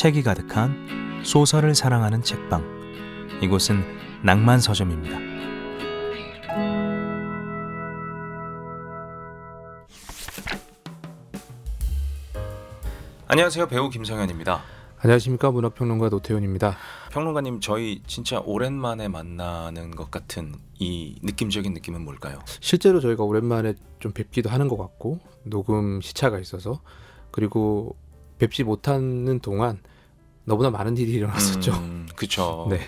책이 가득한 소설을 사랑하는 책방. 이곳은 낭만 서점입니다. 안녕하세요. 배우 김성현입니다. 안녕하십니까 문학평론가 노태훈입니다. 평론가님, 저희 진짜 오랜만에 만나는 것 같은 이 느낌적인 느낌은 뭘까요? 실제로 저희가 오랜만에 좀 뵙기도 하는 것 같고 녹음 시차가 있어서 그리고 뵙지 못하는 동안 너무나 많은 일이 일어났었죠. 음, 그렇죠. 네.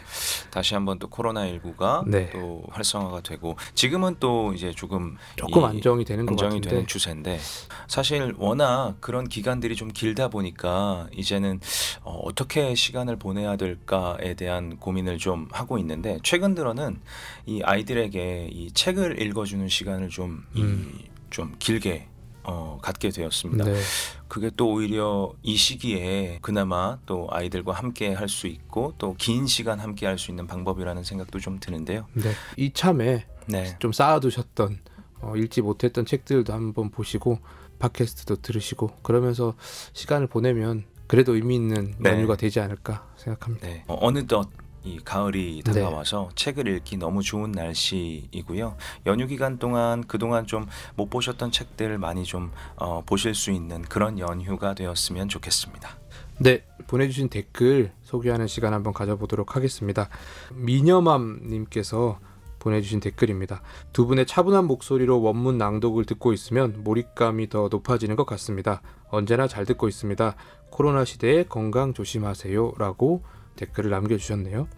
다시 한번 또 코로나 19가 네. 또 활성화가 되고 지금은 또 이제 조금 조금 이 안정이 되는 것 안정이 되는 추세인데 사실 워낙 그런 기간들이 좀 길다 보니까 이제는 어, 어떻게 시간을 보내야 될까에 대한 고민을 좀 하고 있는데 최근 들어는 이 아이들에게 이 책을 읽어주는 시간을 좀, 이, 음. 좀 길게 어, 갖게 되었습니다. 네. 그게 또 오히려 이 시기에 그나마 또 아이들과 함께 할 수 있고 또 긴 시간 함께 할 수 있는 방법이라는 생각도 좀 드는데요. 네. 이참에 네. 좀 쌓아두셨던 어, 읽지 못했던 책들도 한번 보시고 팟캐스트도 들으시고 그러면서 시간을 보내면 그래도 의미 있는 네. 연휴가 되지 않을까 생각합니다. 네. 어, 어느덧 이 가을이 네. 다가와서 책을 읽기 너무 좋은 날씨이고요. 연휴 기간 동안 그동안 좀 못 보셨던 책들 많이 좀 어, 보실 수 있는 그런 연휴가 되었으면 좋겠습니다. 네, 보내주신 댓글 소개하는 시간 한번 가져보도록 하겠습니다. 미녀맘님께서 보내주신 댓글입니다. 두 분의 차분한 목소리로 원문 낭독을 듣고 있으면 몰입감이 더 높아지는 것 같습니다. 언제나 잘 듣고 있습니다. 코로나 시대에 건강 조심하세요 라고 댓글을 남겨주셨네요.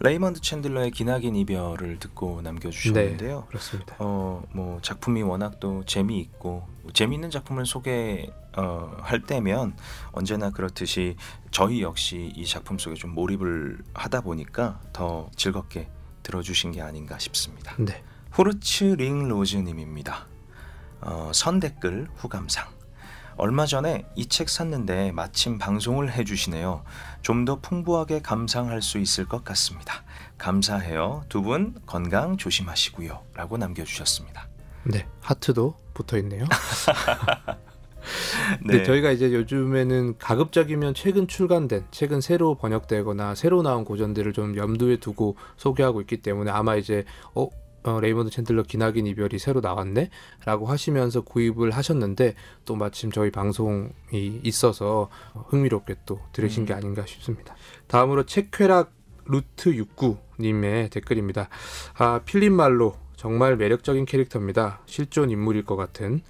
레이먼드 챈들러의 기나긴 이별을 듣고 남겨주셨는데요. 그렇습니다. 어, 뭐 작품이 워낙 또 재미있고 뭐 재미있는 작품을 소개 어, 할 때면 언제나 그렇듯이 저희 역시 이 작품 속에 좀 몰입을 하다 보니까 더 즐겁게 들어주신 게 아닌가 싶습니다. 네, 후르츠 링 로즈님입니다. 어, 선 댓글 후감상. 얼마 전에 이 책 샀는데 마침 방송을 해주시네요. 좀 더 풍부하게 감상할 수 있을 것 같습니다. 감사해요. 두 분 건강 조심하시고요. 라고 남겨주셨습니다. 네 하트도 붙어 있네요. 네. 저희가 이제 요즘에는 가급적이면 최근 출간된, 최근 새로 번역되거나 새로 나온 고전들을 좀 염두에 두고 소개하고 있기 때문에 아마 이제 어, 어 레이먼드 챈들러 기나긴 이별이 새로 나왔네 라고 하시면서 구입을 하셨는데 또 마침 저희 방송이 있어서 흥미롭게 또 들으신 게 음. 아닌가 싶습니다. 다음으로 책회락 루트 69님의 댓글입니다. 아 필립 말로 정말 매력적인 캐릭터입니다. 실존 인물일 것 같은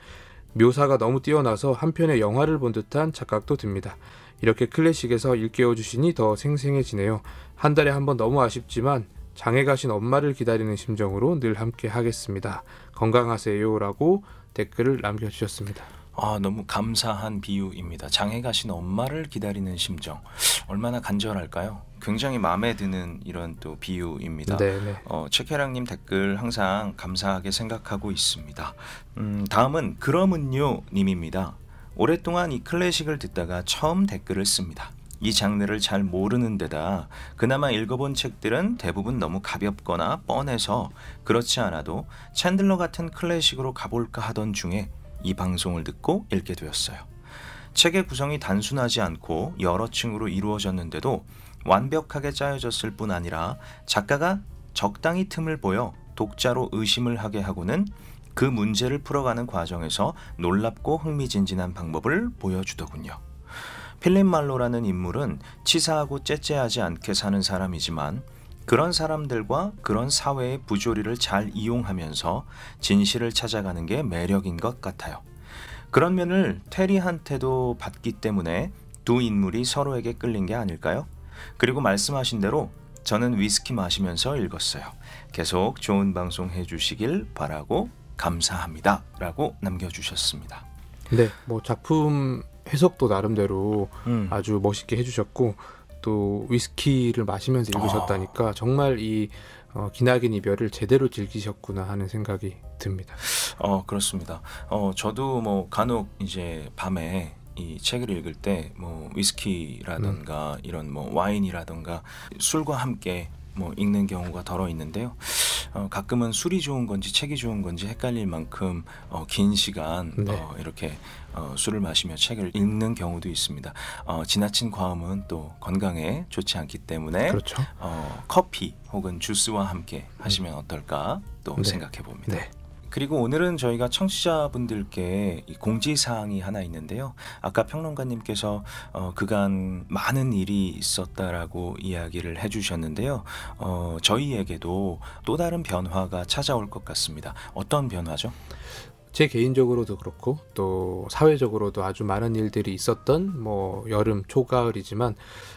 묘사가 너무 뛰어나서 한편의 영화를 본 듯한 착각도 듭니다. 이렇게 클래식에서 일깨워 주시니 더 생생해지네요. 한 달에 한 번 너무 아쉽지만 장에 가신 엄마를 기다리는 심정으로 늘 함께 하겠습니다. 건강하세요라고 댓글을 남겨주셨습니다. 아, 너무 감사한 비유입니다. 장에 가신 엄마를 기다리는 심정. 얼마나 간절할까요? 굉장히 마음에 드는 이런 또 비유입니다. 네네. 어, 최캐랑님 댓글 항상 감사하게 생각하고 있습니다. 음, 다음은 그러면요 님입니다. 오랫동안 이 클래식을 듣다가 처음 댓글을 씁니다. 이 장르를 잘 모르는 데다 그나마 읽어본 책들은 대부분 너무 가볍거나 뻔해서 그렇지 않아도 챈들러 같은 클래식으로 가볼까 하던 중에 이 방송을 듣고 읽게 되었어요. 책의 구성이 단순하지 않고 여러 층으로 이루어졌는데도 완벽하게 짜여졌을 뿐 아니라 작가가 적당히 틈을 보여 독자로 의심을 하게 하고는 그 문제를 풀어가는 과정에서 놀랍고 흥미진진한 방법을 보여주더군요. 필립 말로라는 인물은 치사하고 째째하지 않게 사는 사람이지만 그런 사람들과 그런 사회의 부조리를 잘 이용하면서 진실을 찾아가는 게 매력인 것 같아요. 그런 면을 테리한테도 받기 때문에 두 인물이 서로에게 끌린 게 아닐까요? 그리고 말씀하신 대로 저는 위스키 마시면서 읽었어요. 계속 좋은 방송 해주시길 바라고 감사합니다. 라고 남겨주셨습니다. 네, 뭐 작품 해석도 나름대로 음. 아주 멋있게 해주셨고 또 위스키를 마시면서 읽으셨다니까 정말 이 어, 기나긴 이별을 제대로 즐기셨구나 하는 생각이 듭니다. 어 그렇습니다. 어 저도 뭐 간혹 이제 밤에 이 책을 읽을 때 뭐 위스키라든가 이런 뭐 와인이라든가 술과 함께 뭐 읽는 경우가 덜어 있는데요. 어, 가끔은 술이 좋은 건지 책이 좋은 건지 헷갈릴 만큼 어, 긴 시간 네. 어, 이렇게 어, 술을 마시며 책을 읽는 경우도 있습니다. 어, 지나친 과음은 또 건강에 좋지 않기 때문에 그렇죠. 어, 커피 혹은 주스와 함께 하시면 어떨까 또 네. 생각해 봅니다. 네. 그리고 오늘은 저희가 청취자분들께 이 공지사항이 하나 있는데요. 아까 평론가님께서 어, 그간 많은 일이 있었다라고 이야기를 해주셨는데요. 어, 저희에게도 또 다른 변화가 찾아올 것 같습니다. 어떤 변화죠? 제 개인적으로도 그렇고 또 사회적으로도 아주 많은 일들이 있었던 뭐 여름 초가을이지만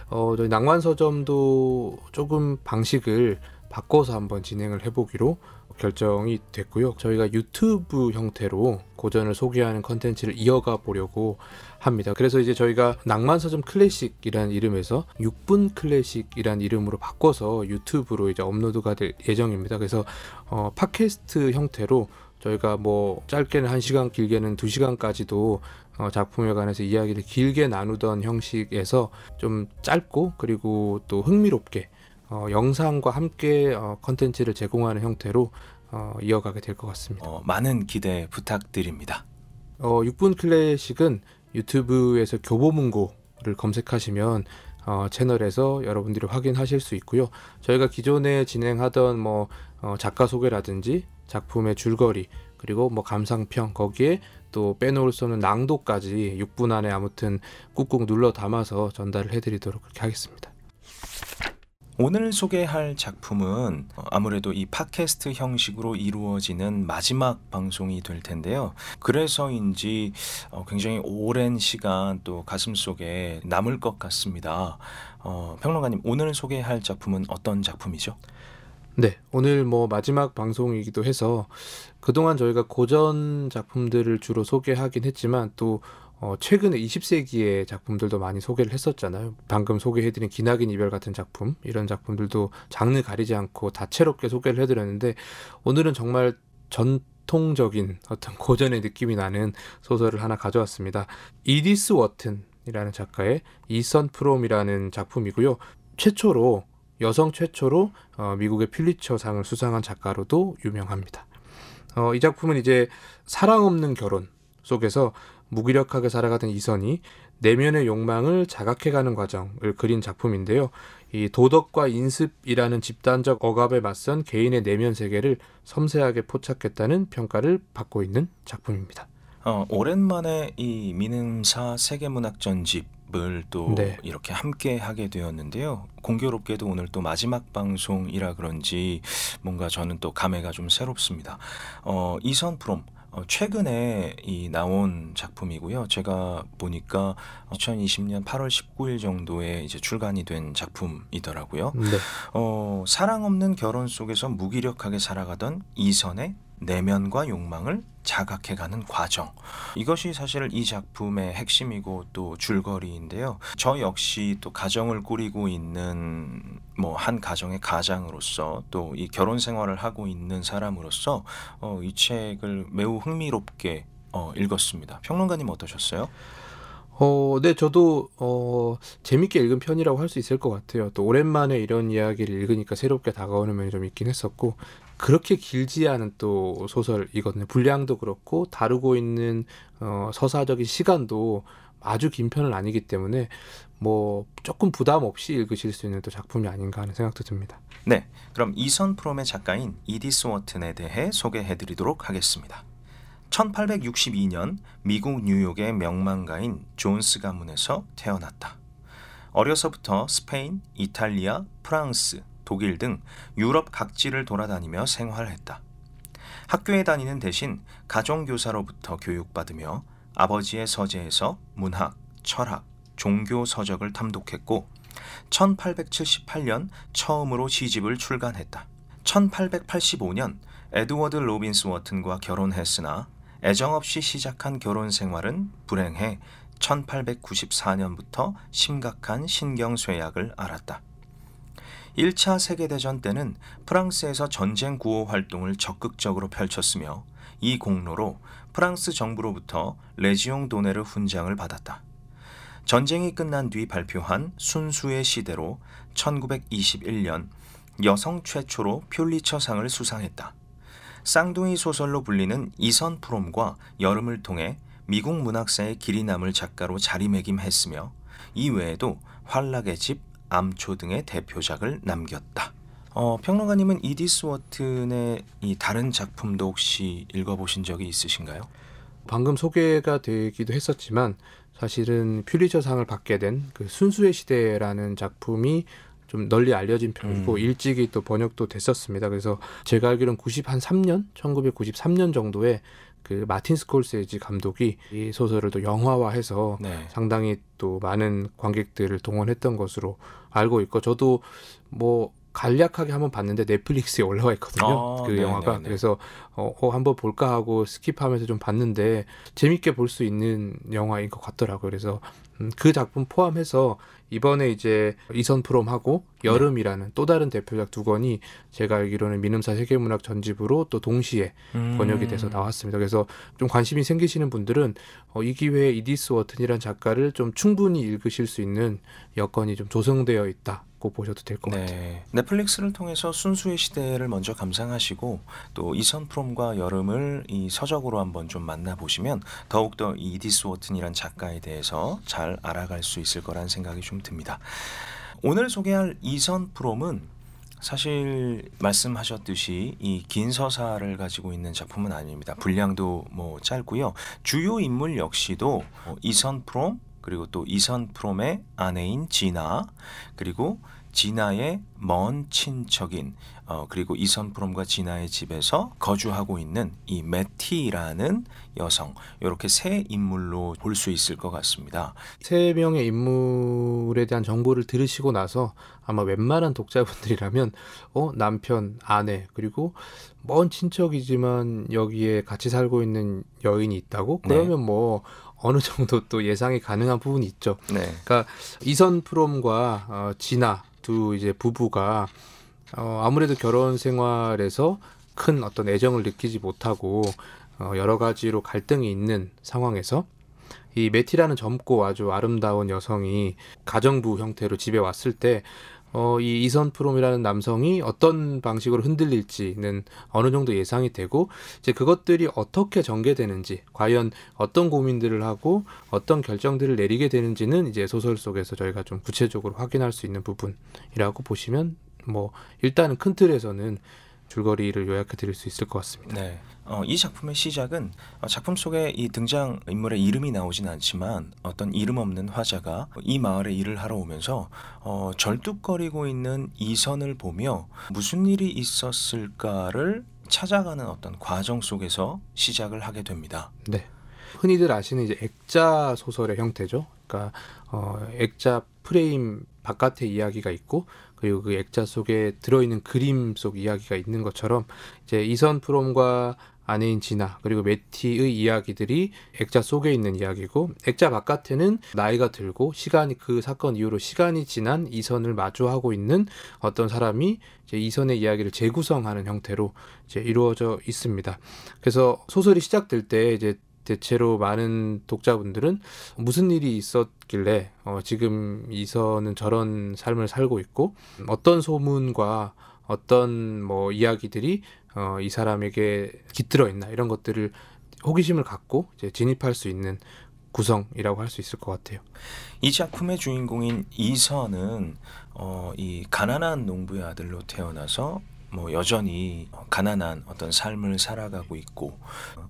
어 저희 낭만 서점도 조금 방식을 바꿔서 한번 진행을 해보기로 결정이 됐고요. 저희가 유튜브 형태로 고전을 소개하는 컨텐츠를 이어가 보려고 합니다. 그래서 이제 저희가 낭만 서점 클래식이라는 이름에서 6분 클래식이라는 이름으로 바꿔서 유튜브로 이제 업로드가 될 예정입니다. 그래서 어, 팟캐스트 형태로 저희가 뭐 짧게는 1시간 길게는 2시간까지도 어, 작품에 관해서 이야기를 길게 나누던 형식에서 좀 짧고 그리고 또 흥미롭게 어, 영상과 함께 어, 컨텐츠를 제공하는 형태로 어, 이어가게 될 것 같습니다. 어, 많은 기대 부탁드립니다. 어, 6분 클래식은 유튜브에서 교보문고를 검색하시면 어, 채널에서 여러분들이 확인하실 수 있고요. 저희가 기존에 진행하던 뭐 어, 작가 소개라든지 작품의 줄거리 그리고 뭐 감상평 거기에 또 빼놓을 수 없는 낭독까지 6분 안에 아무튼 꾹꾹 눌러 담아서 전달을 해드리도록 그렇게 하겠습니다. 오늘 소개할 작품은 어, 아무래도 이 팟캐스트 형식으로 이루어지는 마지막 방송이 될 텐데요. 그래서인지 어, 굉장히 오랜 시간 또 가슴 속에 남을 것 같습니다. 어, 평론가님, 오늘 소개할 작품은 어떤 작품이죠? 네, 오늘 뭐 마지막 방송이기도 해서 그동안 저희가 고전 작품들을 주로 소개하긴 했지만 또 어, 최근에 20세기의 작품들도 많이 소개를 했었잖아요. 방금 소개해드린 기나긴 이별 같은 작품, 이런 작품들도 장르 가리지 않고 다채롭게 소개를 해드렸는데 오늘은 정말 전통적인 어떤 고전의 느낌이 나는 소설을 하나 가져왔습니다. 이디스 워튼이라는 작가의 이선 프롬이라는 작품이고요. 최초로 여성 최초로 어, 미국의 필리처상을 수상한 작가로도 유명합니다. 어, 이 작품은 이제 사랑 없는 결혼 속에서 무기력하게 살아가던 이선이 내면의 욕망을 자각해가는 과정을 그린 작품인데요. 이 도덕과 인습이라는 집단적 억압에 맞선 개인의 내면 세계를 섬세하게 포착했다는 평가를 받고 있는 작품입니다. 어, 오랜만에 이 민음사 세계문학 전집을 또 네. 이렇게 함께 하게 되었는데요. 공교롭게도 오늘 또 마지막 방송이라 그런지 뭔가 저는 또 감회가 좀 새롭습니다. 어, 이선 프롬 어, 최근에 이 나온 작품이고요. 제가 보니까 2020년 8월 19일 정도에 이제 출간이 된 작품이더라고요. 네. 어, 사랑 없는 결혼 속에서 무기력하게 살아가던 이선의 내면과 욕망을 자각해가는 과정. 이것이 사실 이 작품의 핵심이고 또 줄거리인데요. 저 역시 또 가정을 꾸리고 있는 뭐 한 가정의 가장으로서 또 이 결혼 생활을 하고 있는 사람으로서 어, 이 책을 매우 흥미롭게 어, 읽었습니다. 평론가님 어떠셨어요? 어, 네, 저도 어, 재밌게 읽은 편이라고 할 수 있을 것 같아요. 또 오랜만에 이런 이야기를 읽으니까 새롭게 다가오는 면이 좀 있긴 했었고 그렇게 길지 않은 또 소설이거든요. 분량도 그렇고 다루고 있는 어, 서사적인 시간도 아주 긴 편은 아니기 때문에 뭐 조금 부담 없이 읽으실 수 있는 또 작품이 아닌가 하는 생각도 듭니다. 네, 그럼 이선 프롬의 작가인 이디스 워튼에 대해 소개해드리도록 하겠습니다. 1862년 미국 뉴욕의 명망가인 존스 가문에서 태어났다. 어려서부터 스페인, 이탈리아, 프랑스, 독일 등 유럽 각지를 돌아다니며 생활했다. 학교에 다니는 대신 가정교사로부터 교육받으며 아버지의 서재에서 문학, 철학, 종교 서적을 탐독했고 1878년 처음으로 시집을 출간했다. 1885년 에드워드 로빈스 워튼과 결혼했으나 애정 없이 시작한 결혼 생활은 불행해 1894년부터 심각한 신경쇠약을 앓았다. 1차 세계대전 때는 프랑스에서 전쟁 구호 활동을 적극적으로 펼쳤으며 이 공로로 프랑스 정부로부터 레지옹 도네르 훈장을 받았다. 전쟁이 끝난 뒤 발표한 순수의 시대로 1921년 여성 최초로 퓰리처상을 수상했다. 쌍둥이 소설로 불리는 이선 프롬과 여름을 통해 미국 문학사의 길이 남을 작가로 자리매김했으며 이 외에도 환락의 집, 암초 등의 대표작을 남겼다. 어, 평론가님은 이디스 워튼의 이 다른 작품도 혹시 읽어보신 적이 있으신가요? 방금 소개가 되기도 했었지만 사실은 퓰리처상을 받게 된 그 순수의 시대라는 작품이 좀 널리 알려진 편이고 음. 일찍이 또 번역도 됐었습니다. 그래서 제가 알기로는 93년, 1993년 정도에 그 마틴 스콜세지 감독이 이 소설을 또 영화화해서 네. 상당히 또 많은 관객들을 동원했던 것으로 알고 있고 저도 뭐 간략하게 한번 봤는데 넷플릭스에 올라와 있거든요. 아, 그 네네네. 영화가 그래서 어, 어, 한번 볼까 하고 스킵하면서 좀 봤는데 재밌게 볼 수 있는 영화인 것 같더라고요. 그래서 음, 그 작품 포함해서 이번에 이제 이선 프롬하고 여름이라는 또 다른 대표작 두 권이 제가 알기로는 민음사 세계문학 전집으로 또 동시에 음. 번역이 돼서 나왔습니다. 그래서 좀 관심이 생기시는 분들은 어, 이 기회에 이디스 워튼이라는 작가를 좀 충분히 읽으실 수 있는 여건이 좀 조성되어 있다 고 보셔도 될것 같아요. 네. 넷플릭스를 통해서 순수의 시대를 먼저 감상하시고 또 이선 프롬과 여름을 이 서적으로 한번 좀 만나보시면 더욱더 이 이디스 워튼이란 작가에 대해서 잘 알아갈 수 있을 거란 생각이 좀 듭니다. 오늘 소개할 이선 프롬은 사실 말씀하셨듯이 이 긴 서사를 가지고 있는 작품은 아닙니다. 분량도 뭐 짧고요. 주요 인물 역시도 어, 이선 프롬 그리고 또 이선 프롬의 아내인 지나 그리고 지나의 먼 친척인 어, 그리고 이선 프롬과 지나의 집에서 거주하고 있는 이 매티라는 여성 이렇게 세 인물로 볼 수 있을 것 같습니다. 세 명의 인물에 대한 정보를 들으시고 나서 아마 웬만한 독자분들이라면 어 남편, 아내 그리고 먼 친척이지만 여기에 같이 살고 있는 여인이 있다고 네. 그러면 뭐 어느 정도 또 예상이 가능한 부분이 있죠. 네. 그러니까 이선 프롬과 어, 진아 두 이제 부부가 어, 아무래도 결혼 생활에서 큰 어떤 애정을 느끼지 못하고 어, 여러 가지로 갈등이 있는 상황에서 이 메티라는 젊고 아주 아름다운 여성이 가정부 형태로 집에 왔을 때 어, 이 이선 프롬이라는 남성이 어떤 방식으로 흔들릴지는 어느 정도 예상이 되고 이제 그것들이 어떻게 전개되는지 과연 어떤 고민들을 하고 어떤 결정들을 내리게 되는지는 이제 소설 속에서 저희가 좀 구체적으로 확인할 수 있는 부분이라고 보시면 뭐 일단은 큰 틀에서는 줄거리를 요약해 드릴 수 있을 것 같습니다. 네. 어, 이 작품의 시작은 어, 작품 속에 이 등장 인물의 이름이 나오진 않지만 어떤 이름 없는 화자가 이 마을에 일을 하러 오면서 어, 절뚝거리고 있는 이선을 보며 무슨 일이 있었을까를 찾아가는 어떤 과정 속에서 시작을 하게 됩니다. 네. 흔히들 아시는 이제 액자 소설의 형태죠. 그러니까 어, 액자 프레임 바깥에 이야기가 있고 그리고 그 액자 속에 들어있는 그림 속 이야기가 있는 것처럼 이제 이선 프롬과 아내인 지나 그리고 메티의 이야기들이 액자 속에 있는 이야기고 액자 바깥에는 나이가 들고 시간이 그 사건 이후로 시간이 지난 이선을 마주하고 있는 어떤 사람이 이제 이선의 이야기를 재구성하는 형태로 이제 이루어져 있습니다. 그래서 소설이 시작될 때 이제 대체로 많은 독자분들은 무슨 일이 있었길래 어, 지금 이선은 저런 삶을 살고 있고 어떤 소문과 어떤 뭐 이야기들이 어, 이 사람에게 깃들어 있나 이런 것들을 호기심을 갖고 이제 진입할 수 있는 구성이라고 할 수 있을 것 같아요. 이 작품의 주인공인 이선은 어, 이 가난한 농부의 아들로 태어나서 뭐 여전히 가난한 어떤 삶을 살아가고 있고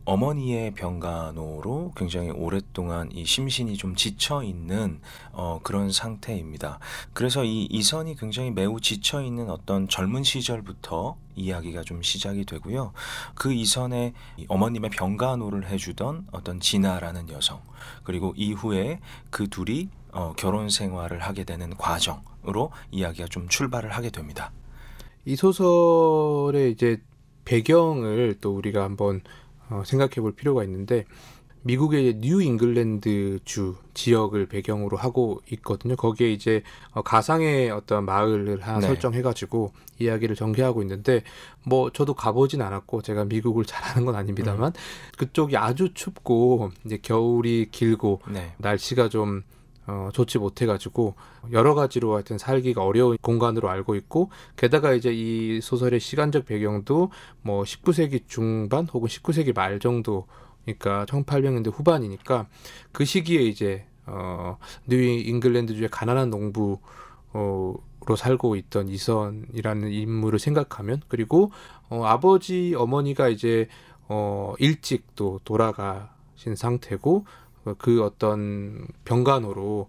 어머니의 병간호로 굉장히 오랫동안 이 심신이 좀 지쳐 있는 어, 그런 상태입니다. 그래서 이 이선이 굉장히 매우 지쳐 있는 어떤 젊은 시절부터 이야기가 좀 시작이 되고요. 그 이선의 이 어머님의 병간호를 해주던 어떤 진아라는 여성 그리고 이후에 그 둘이 어, 결혼 생활을 하게 되는 과정으로 이야기가 좀 출발을 하게 됩니다. 이 소설의 이제 배경을 또 우리가 한번 어, 생각해 볼 필요가 있는데 미국의 뉴 잉글랜드 주 지역을 배경으로 하고 있거든요. 거기에 이제 어, 가상의 어떤 마을을 하나 네. 설정해가지고 이야기를 전개하고 있는데 뭐 저도 가보진 않았고 제가 미국을 잘 아는 건 아닙니다만 그쪽이 아주 춥고 이제 겨울이 길고 네. 날씨가 좀 어, 좋지 못해가지고 여러 가지로 하여튼 살기가 어려운 공간으로 알고 있고 게다가 이제 이 소설의 시간적 배경도 뭐 19세기 중반 혹은 19세기 말 정도 그러니까 1800년대 후반이니까 그 시기에 이제 어, 뉴 잉글랜드주의 가난한 농부 어, 로 살고 있던 이선이라는 인물을 생각하면 그리고 어, 아버지 어머니가 이제 어, 일찍 또 돌아가신 상태고 어, 그 어떤 병간호로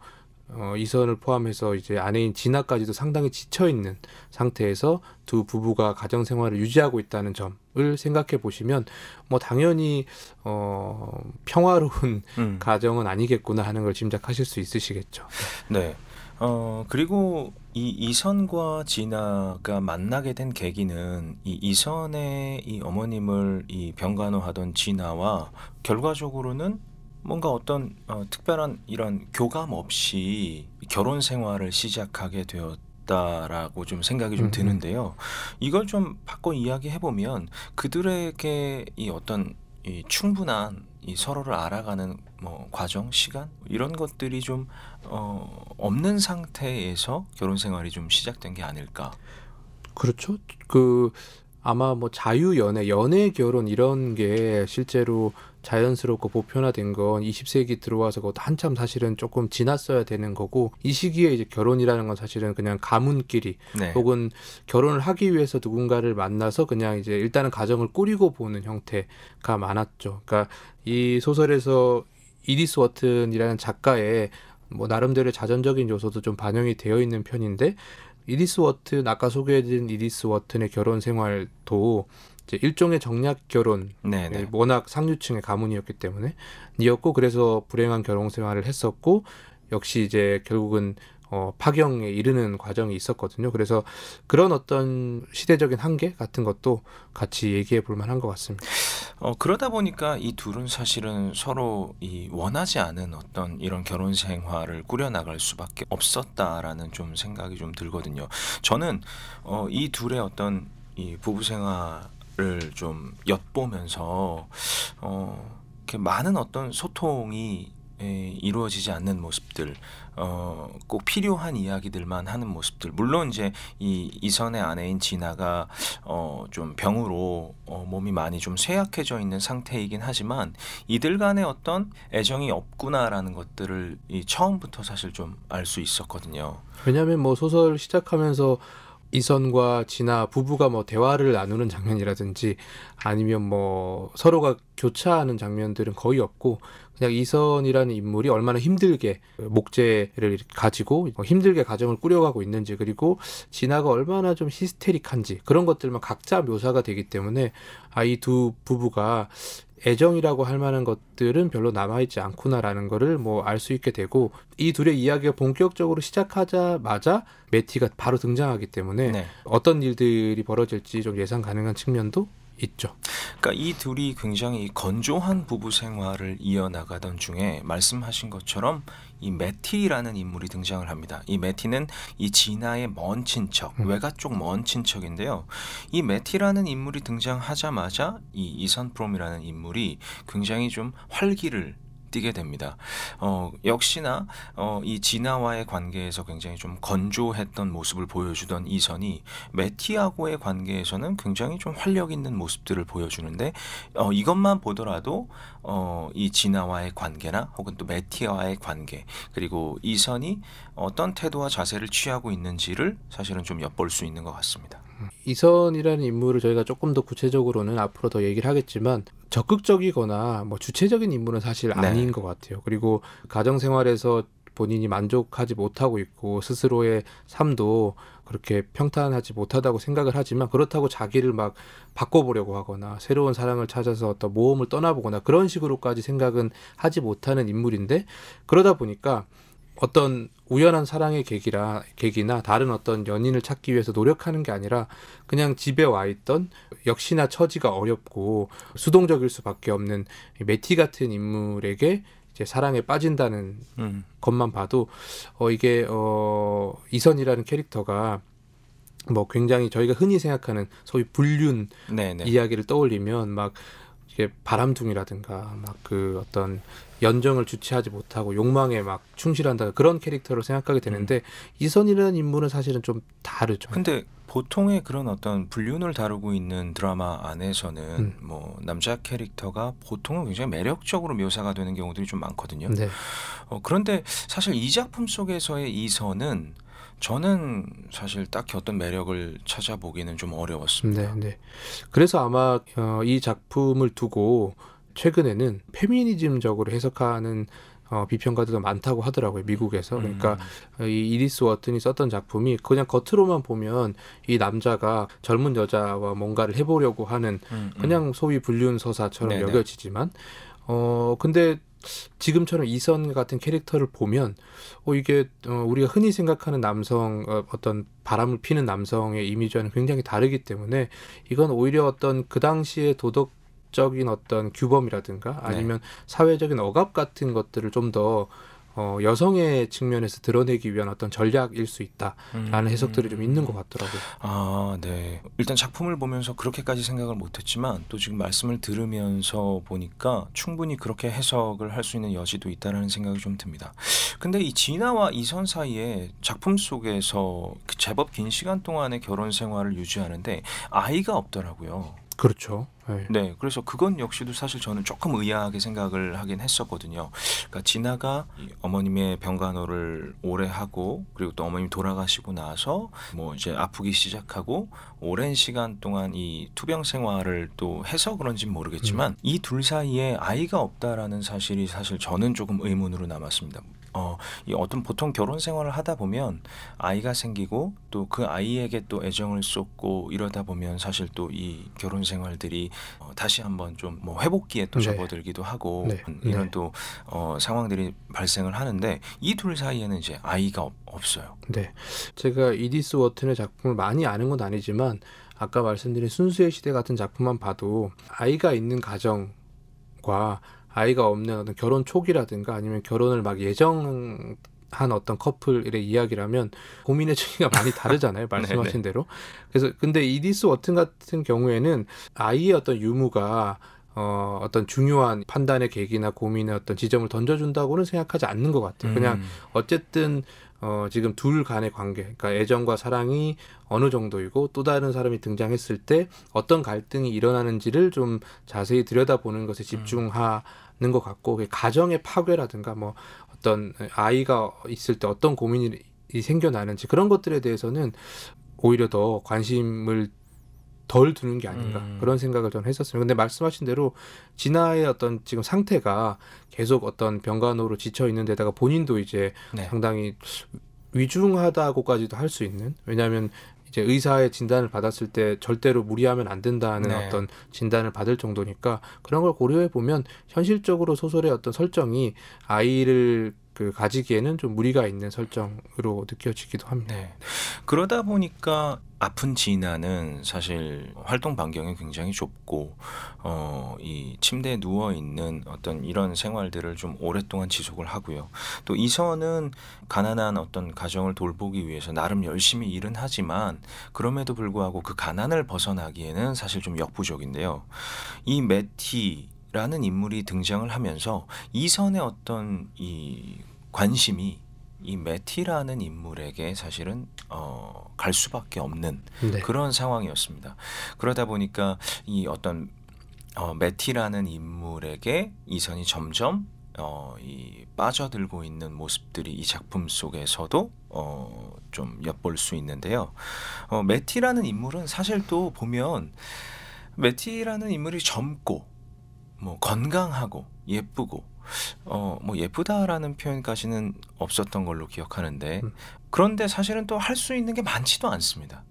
어, 이선을 포함해서 이제 아내인 진아까지도 상당히 지쳐 있는 상태에서 두 부부가 가정 생활을 유지하고 있다는 점을 생각해 보시면 뭐 당연히 어, 평화로운 음. 가정은 아니겠구나 하는 걸 짐작하실 수 있으시겠죠. 네. 어, 그리고 이 이선과 진아가 만나게 된 계기는 이 이선의 이 어머님을 이 병간호하던 진아와 결과적으로는 뭔가 어떤 어, 특별한 이런 교감 없이 결혼 생활을 시작하게 되었다라고 좀 생각이 좀 음, 음. 드는데요. 이걸 좀 바꿔 이야기해 보면 그들에게 이 어떤 이 충분한 이 서로를 알아가는 뭐 과정, 시간 이런 것들이 좀 어, 없는 상태에서 결혼 생활이 좀 시작된 게 아닐까. 그렇죠. 그 아마 뭐 자유 연애, 연애 결혼 이런 게 실제로 자연스럽고 보편화된 건 20세기 들어와서 그것도 한참 사실은 조금 지났어야 되는 거고 이 시기에 이제 결혼이라는 건 사실은 그냥 가문끼리 네. 혹은 결혼을 하기 위해서 누군가를 만나서 그냥 이제 일단은 가정을 꾸리고 보는 형태가 많았죠. 그러니까 이 소설에서 이디스 워튼이라는 작가의 뭐 나름대로의 자전적인 요소도 좀 반영이 되어 있는 편인데 이디스 워튼 아까 소개해드린 이디스 워튼의 결혼 생활도 이제 일종의 정략 결혼 네, 네. 워낙 상류층의 가문이었기 때문에 이었고 그래서 불행한 결혼 생활을 했었고 역시 이제 결국은 어, 파경에 이르는 과정이 있었거든요. 그래서 그런 어떤 시대적인 한계 같은 것도 같이 얘기해 볼 만한 것 같습니다. 어, 그러다 보니까 이 둘은 사실은 서로 이 원하지 않은 어떤 이런 결혼 생활을 꾸려나갈 수밖에 없었다라는 좀 생각이 좀 들거든요. 저는 어, 이 둘의 어떤 이 부부 생활을 좀 엿보면서 어, 이렇게 많은 어떤 소통이 에, 이루어지지 않는 모습들, 어, 꼭 필요한 이야기들만 하는 모습들. 물론 이제 이 이선의 아내인 진아가 어, 좀 병으로 어, 몸이 많이 좀 쇠약해져 있는 상태이긴 하지만 이들 간의 어떤 애정이 없구나라는 것들을 이 처음부터 사실 좀 알 수 있었거든요. 왜냐하면 뭐 소설 시작하면서 이선과 진아 부부가 뭐 대화를 나누는 장면이라든지 아니면 뭐 서로가 교차하는 장면들은 거의 없고 그냥 이선이라는 인물이 얼마나 힘들게 목재를 가지고 힘들게 가정을 꾸려가고 있는지 그리고 진아가 얼마나 좀 히스테릭한지 그런 것들만 각자 묘사가 되기 때문에 아 이 두 부부가 애정이라고 할 만한 것들은 별로 남아있지 않구나라는 거를 뭐 알 수 있게 되고 이 둘의 이야기가 본격적으로 시작하자마자 매티가 바로 등장하기 때문에 네. 어떤 일들이 벌어질지 좀 예상 가능한 측면도 있죠. 그러니까 이 둘이 굉장히 건조한 부부 생활을 이어나가던 중에 말씀하신 것처럼 이 매티라는 인물이 등장을 합니다. 이 매티는 이 진아의 먼 친척, 음. 외가 쪽 먼 친척인데요. 이 매티라는 인물이 등장하자마자 이 이선 프롬이라는 인물이 굉장히 좀 활기를 띠게 됩니다. 어, 역시나 어, 이 진아와의 관계에서 굉장히 좀 건조했던 모습을 보여주던 이선이 매티하고의 관계에서는 굉장히 좀 활력 있는 모습들을 보여주는데 어, 이것만 보더라도 어, 이 진아와의 관계나 혹은 또 매티와의 관계 그리고 이선이 어떤 태도와 자세를 취하고 있는지를 사실은 좀 엿볼 수 있는 것 같습니다. 이선이라는 인물을 저희가 조금 더 구체적으로는 앞으로 더 얘기를 하겠지만 적극적이거나 뭐 주체적인 인물은 사실 네. 아닌 것 같아요. 그리고 가정 생활에서 본인이 만족하지 못하고 있고 스스로의 삶도 그렇게 평탄하지 못하다고 생각을 하지만 그렇다고 자기를 막 바꿔보려고 하거나 새로운 사랑을 찾아서 어떤 모험을 떠나보거나 그런 식으로까지 생각은 하지 못하는 인물인데 그러다 보니까 어떤 우연한 사랑의 계기라 계기나 다른 어떤 연인을 찾기 위해서 노력하는 게 아니라 그냥 집에 와 있던 역시나 처지가 어렵고 수동적일 수밖에 없는 이 메티 같은 인물에게 이제 사랑에 빠진다는 음, 것만 봐도 어 이게 어 이선이라는 캐릭터가 뭐 굉장히 저희가 흔히 생각하는 소위 불륜 네, 네. 이야기를 떠올리면 막 이게 바람둥이라든가 막 그 어떤 연정을 주체하지 못하고 욕망에 막 충실한다 그런 캐릭터로 생각하게 되는데 이선이라는 인물은 사실은 좀 다르죠. 근데 보통의 그런 어떤 불륜을 다루고 있는 드라마 안에서는 음. 뭐 남자 캐릭터가 보통은 굉장히 매력적으로 묘사가 되는 경우들이 좀 많거든요. 네. 어, 그런데 사실 이 작품 속에서의 이선은 저는 사실 딱히 어떤 매력을 찾아보기는 좀 어려웠습니다. 네, 네. 그래서 아마 어, 이 작품을 두고 최근에는 페미니즘적으로 해석하는 어, 비평가들도 많다고 하더라고요 미국에서. 그러니까 음, 이 이디스 워튼이 썼던 작품이 그냥 겉으로만 보면 이 남자가 젊은 여자와 뭔가를 해보려고 하는 음, 음. 그냥 소위 불륜 서사처럼 네네. 여겨지지만 어 근데 지금처럼 이선 같은 캐릭터를 보면 어 이게 어, 우리가 흔히 생각하는 남성 어, 어떤 바람을 피는 남성의 이미지와는 굉장히 다르기 때문에 이건 오히려 어떤 그 당시의 도덕 적인 어떤 규범이라든가 아니면 사회적인 억압 같은 것들을 좀더 어, 여성의 측면에서 드러내기 위한 어떤 전략일 수 있다라는 해석들이 좀 있는 것 같더라고요. 아, 네. 일단 작품을 보면서 그렇게까지 생각을 못했지만 또 지금 말씀을 들으면서 보니까 충분히 그렇게 해석을 할 수 있는 여지도 있다라는 생각이 좀 듭니다. 근데 이 진아와 이선 사이에 작품 속에서 그 제법 긴 시간 동안의 결혼 생활을 유지하는데 아이가 없더라고요. 그렇죠. 네. 네, 그래서 그건 역시도 사실 저는 조금 의아하게 생각을 하긴 했었거든요. 그러니까 진아가 이 어머님의 병간호를 오래 하고 그리고 또 어머님 돌아가시고 나서 뭐 이제 아프기 시작하고 오랜 시간 동안 이 투병 생활을 또 해서 그런지 는 모르겠지만 이둘 사이에 아이가 없다라는 사실이 사실 저는 조금 의문으로 남았습니다. 어, 이 어떤 보통 결혼 생활을 하다 보면 아이가 생기고 또 그 아이에게 또 애정을 쏟고 이러다 보면 사실 또 이 결혼 생활들이 어, 다시 한번 좀 뭐 회복기에 또 네. 접어들기도 하고 네. 음, 이런 네. 또 어, 상황들이 발생을 하는데 이 둘 사이에는 이제 아이가 없, 없어요. 네. 제가 이디스 워튼의 작품을 많이 아는 건 아니지만 아까 말씀드린 순수의 시대 같은 작품만 봐도 아이가 있는 가정과 아이가 없는 어떤 결혼 초기라든가 아니면 결혼을 막 예정 한 어떤 커플의 이야기라면 고민의 층이가 많이 다르잖아요. 말씀하신 대로. 그래서 근데 이디스 워튼 같은 경우에는 아이의 어떤 유무가 어, 어떤 중요한 판단의 계기나 고민의 어떤 지점을 던져준다고는 생각하지 않는 것 같아요. 그냥 음, 어쨌든 어, 지금 둘 간의 관계, 그러니까 애정과 사랑이 어느 정도이고 또 다른 사람이 등장했을 때 어떤 갈등이 일어나는지를 좀 자세히 들여다보는 것에 집중하는 것 같고 그 가정의 파괴라든가 뭐 어떤 아이가 있을 때 어떤 고민이 생겨나는지 그런 것들에 대해서는 오히려 더 관심을 덜 두는 게 아닌가 음. 그런 생각을 저는 했었어요. 근데 말씀하신 대로 진아의 어떤 지금 상태가 계속 어떤 병간호로 지쳐 있는 데다가 본인도 이제 네. 상당히 위중하다고까지도 할 수 있는 왜냐하면 이제 의사의 진단을 받았을 때 절대로 무리하면 안 된다는 네. 어떤 진단을 받을 정도니까 그런 걸 고려해 보면 현실적으로 소설의 어떤 설정이 아이를 그 가지기에는 좀 무리가 있는 설정으로 느껴지기도 합니다. 네. 그러다 보니까 아픈 진아는 사실 활동 반경이 굉장히 좁고 어, 이 침대에 누워 있는 어떤 이런 생활들을 좀 오랫동안 지속을 하고요. 또 이선은 가난한 어떤 가정을 돌보기 위해서 나름 열심히 일은 하지만 그럼에도 불구하고 그 가난을 벗어나기에는 사실 좀 역부족인데요. 이 매티 라는 인물이 등장을 하면서 이선의 어떤 이 관심이 이 매티라는 인물에게 사실은 어, 갈 수밖에 없는 네. 그런 상황이었습니다. 그러다 보니까 이 어떤 어, 매티라는 인물에게 이선이 점점 어, 이 빠져들고 있는 모습들이 이 작품 속에서도 어, 좀 엿볼 수 있는데요. 어, 매티라는 인물은 사실 또 보면 매티라는 인물이 젊고 뭐 건강하고 예쁘고 어 뭐 예쁘다라는 표현까지는 없었던 걸로 기억하는데 음. 그런데 사실은 또 할 수 있는 게 많지도 않습니다.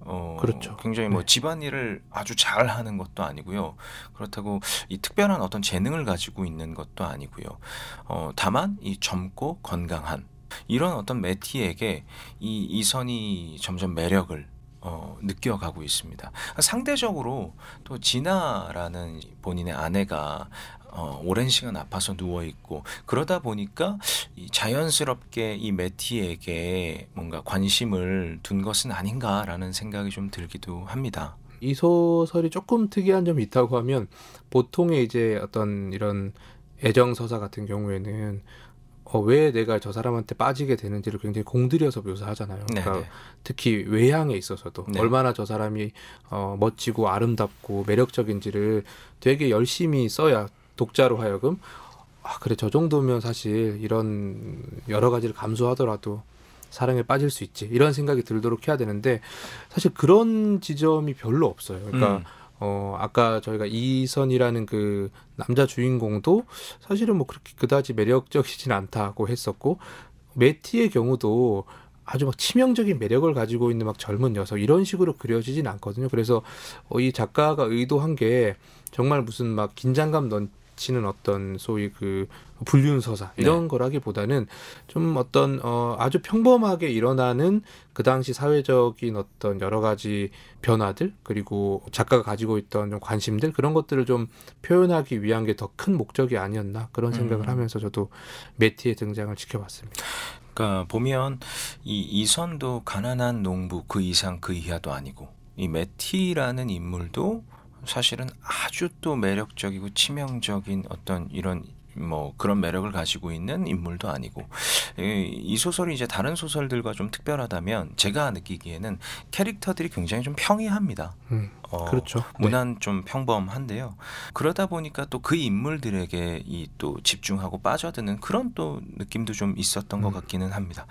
어, 그렇죠. 굉장히 뭐 네. 집안일을 아주 잘 하는 것도 아니고요. 그렇다고 이 특별한 어떤 재능을 가지고 있는 것도 아니고요. 어, 다만 이 젊고 건강한 이런 어떤 매티에게 이 이선이 점점 매력을 어, 느껴가고 있습니다. 상대적으로 또 진아라는 본인의 아내가 어, 오랜 시간 아파서 누워 있고 그러다 보니까 이 자연스럽게 이 매티에게 뭔가 관심을 둔 것은 아닌가라는 생각이 좀 들기도 합니다. 이 소설이 조금 특이한 점이 있다고 하면 보통의 이제 어떤 이런 애정 서사 같은 경우에는 어, 왜 내가 저 사람한테 빠지게 되는지를 굉장히 공들여서 묘사하잖아요. 그러니까 네네. 특히 외향에 있어서도 네. 얼마나 저 사람이 어, 멋지고 아름답고 매력적인지를 되게 열심히 써야 독자로 하여금 아 그래 저 정도면 사실 이런 여러 가지를 감수하더라도 사랑에 빠질 수 있지 이런 생각이 들도록 해야 되는데 사실 그런 지점이 별로 없어요. 그러니까 음. 어 아까 저희가 이선이라는 그 남자 주인공도 사실은 뭐 그렇게 그다지 매력적이진 않다고 했었고 메티의 경우도 아주 막 치명적인 매력을 가지고 있는 막 젊은 녀석 이런 식으로 그려지진 않거든요. 그래서 어, 이 작가가 의도한 게 정말 무슨 막 긴장감 넘 치는 어떤 소위 그 불륜 서사 이런 거라기보다는 좀 어떤 어 아주 평범하게 일어나는 그 당시 사회적인 어떤 여러 가지 변화들 그리고 작가가 가지고 있던 좀 관심들 그런 것들을 좀 표현하기 위한 게 더 큰 목적이 아니었나 그런 생각을 음. 하면서 저도 메티의 등장을 지켜봤습니다. 그러니까 보면 이 이선도 가난한 농부 그 이상 그 이하도 아니고 이 메티라는 인물도 사실은 아주 또 매력적이고 치명적인 어떤 이런 뭐 그런 매력을 가지고 있는 인물도 아니고 이, 이 소설이 이제 다른 소설들과 좀 특별하다면 제가 느끼기에는 캐릭터들이 굉장히 좀 평이합니다. 음, 어, 그렇죠. 네. 무난 좀 평범한데요. 그러다 보니까 또 그 인물들에게 이 또 집중하고 빠져드는 그런 또 느낌도 좀 있었던 것 음. 같기는 합니다.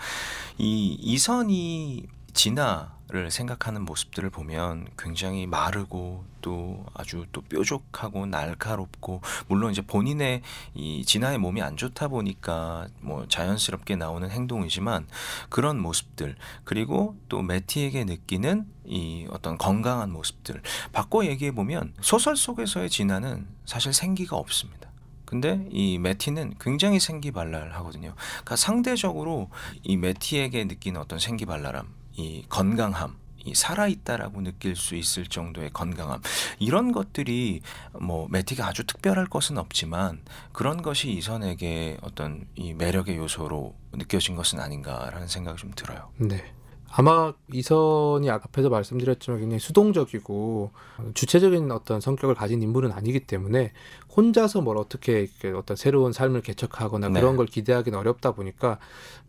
이 이선이 진아를 생각하는 모습들을 보면 굉장히 마르고 또 아주 또 뾰족하고 날카롭고 물론 이제 본인의 이 진아의 몸이 안 좋다 보니까 뭐 자연스럽게 나오는 행동이지만 그런 모습들 그리고 또 매티에게 느끼는 이 어떤 건강한 모습들 바꿔 얘기해 보면 소설 속에서의 진아는 사실 생기가 없습니다. 근데 이 매티는 굉장히 생기발랄하거든요. 그러니까 상대적으로 이 매티에게 느끼는 어떤 생기발랄함, 이 건강함, 이 살아있다라고 느낄 수 있을 정도의 건강함 이런 것들이 뭐 매티가 아주 특별할 것은 없지만 그런 것이 이선에게 어떤 이 매력의 요소로 느껴진 것은 아닌가라는 생각이 좀 들어요. 네. 아마 이선이 앞에서 말씀드렸지만 굉장히 수동적이고 주체적인 어떤 성격을 가진 인물은 아니기 때문에 혼자서 뭘 어떻게 어떤 새로운 삶을 개척하거나 네. 그런 걸 기대하기는 어렵다 보니까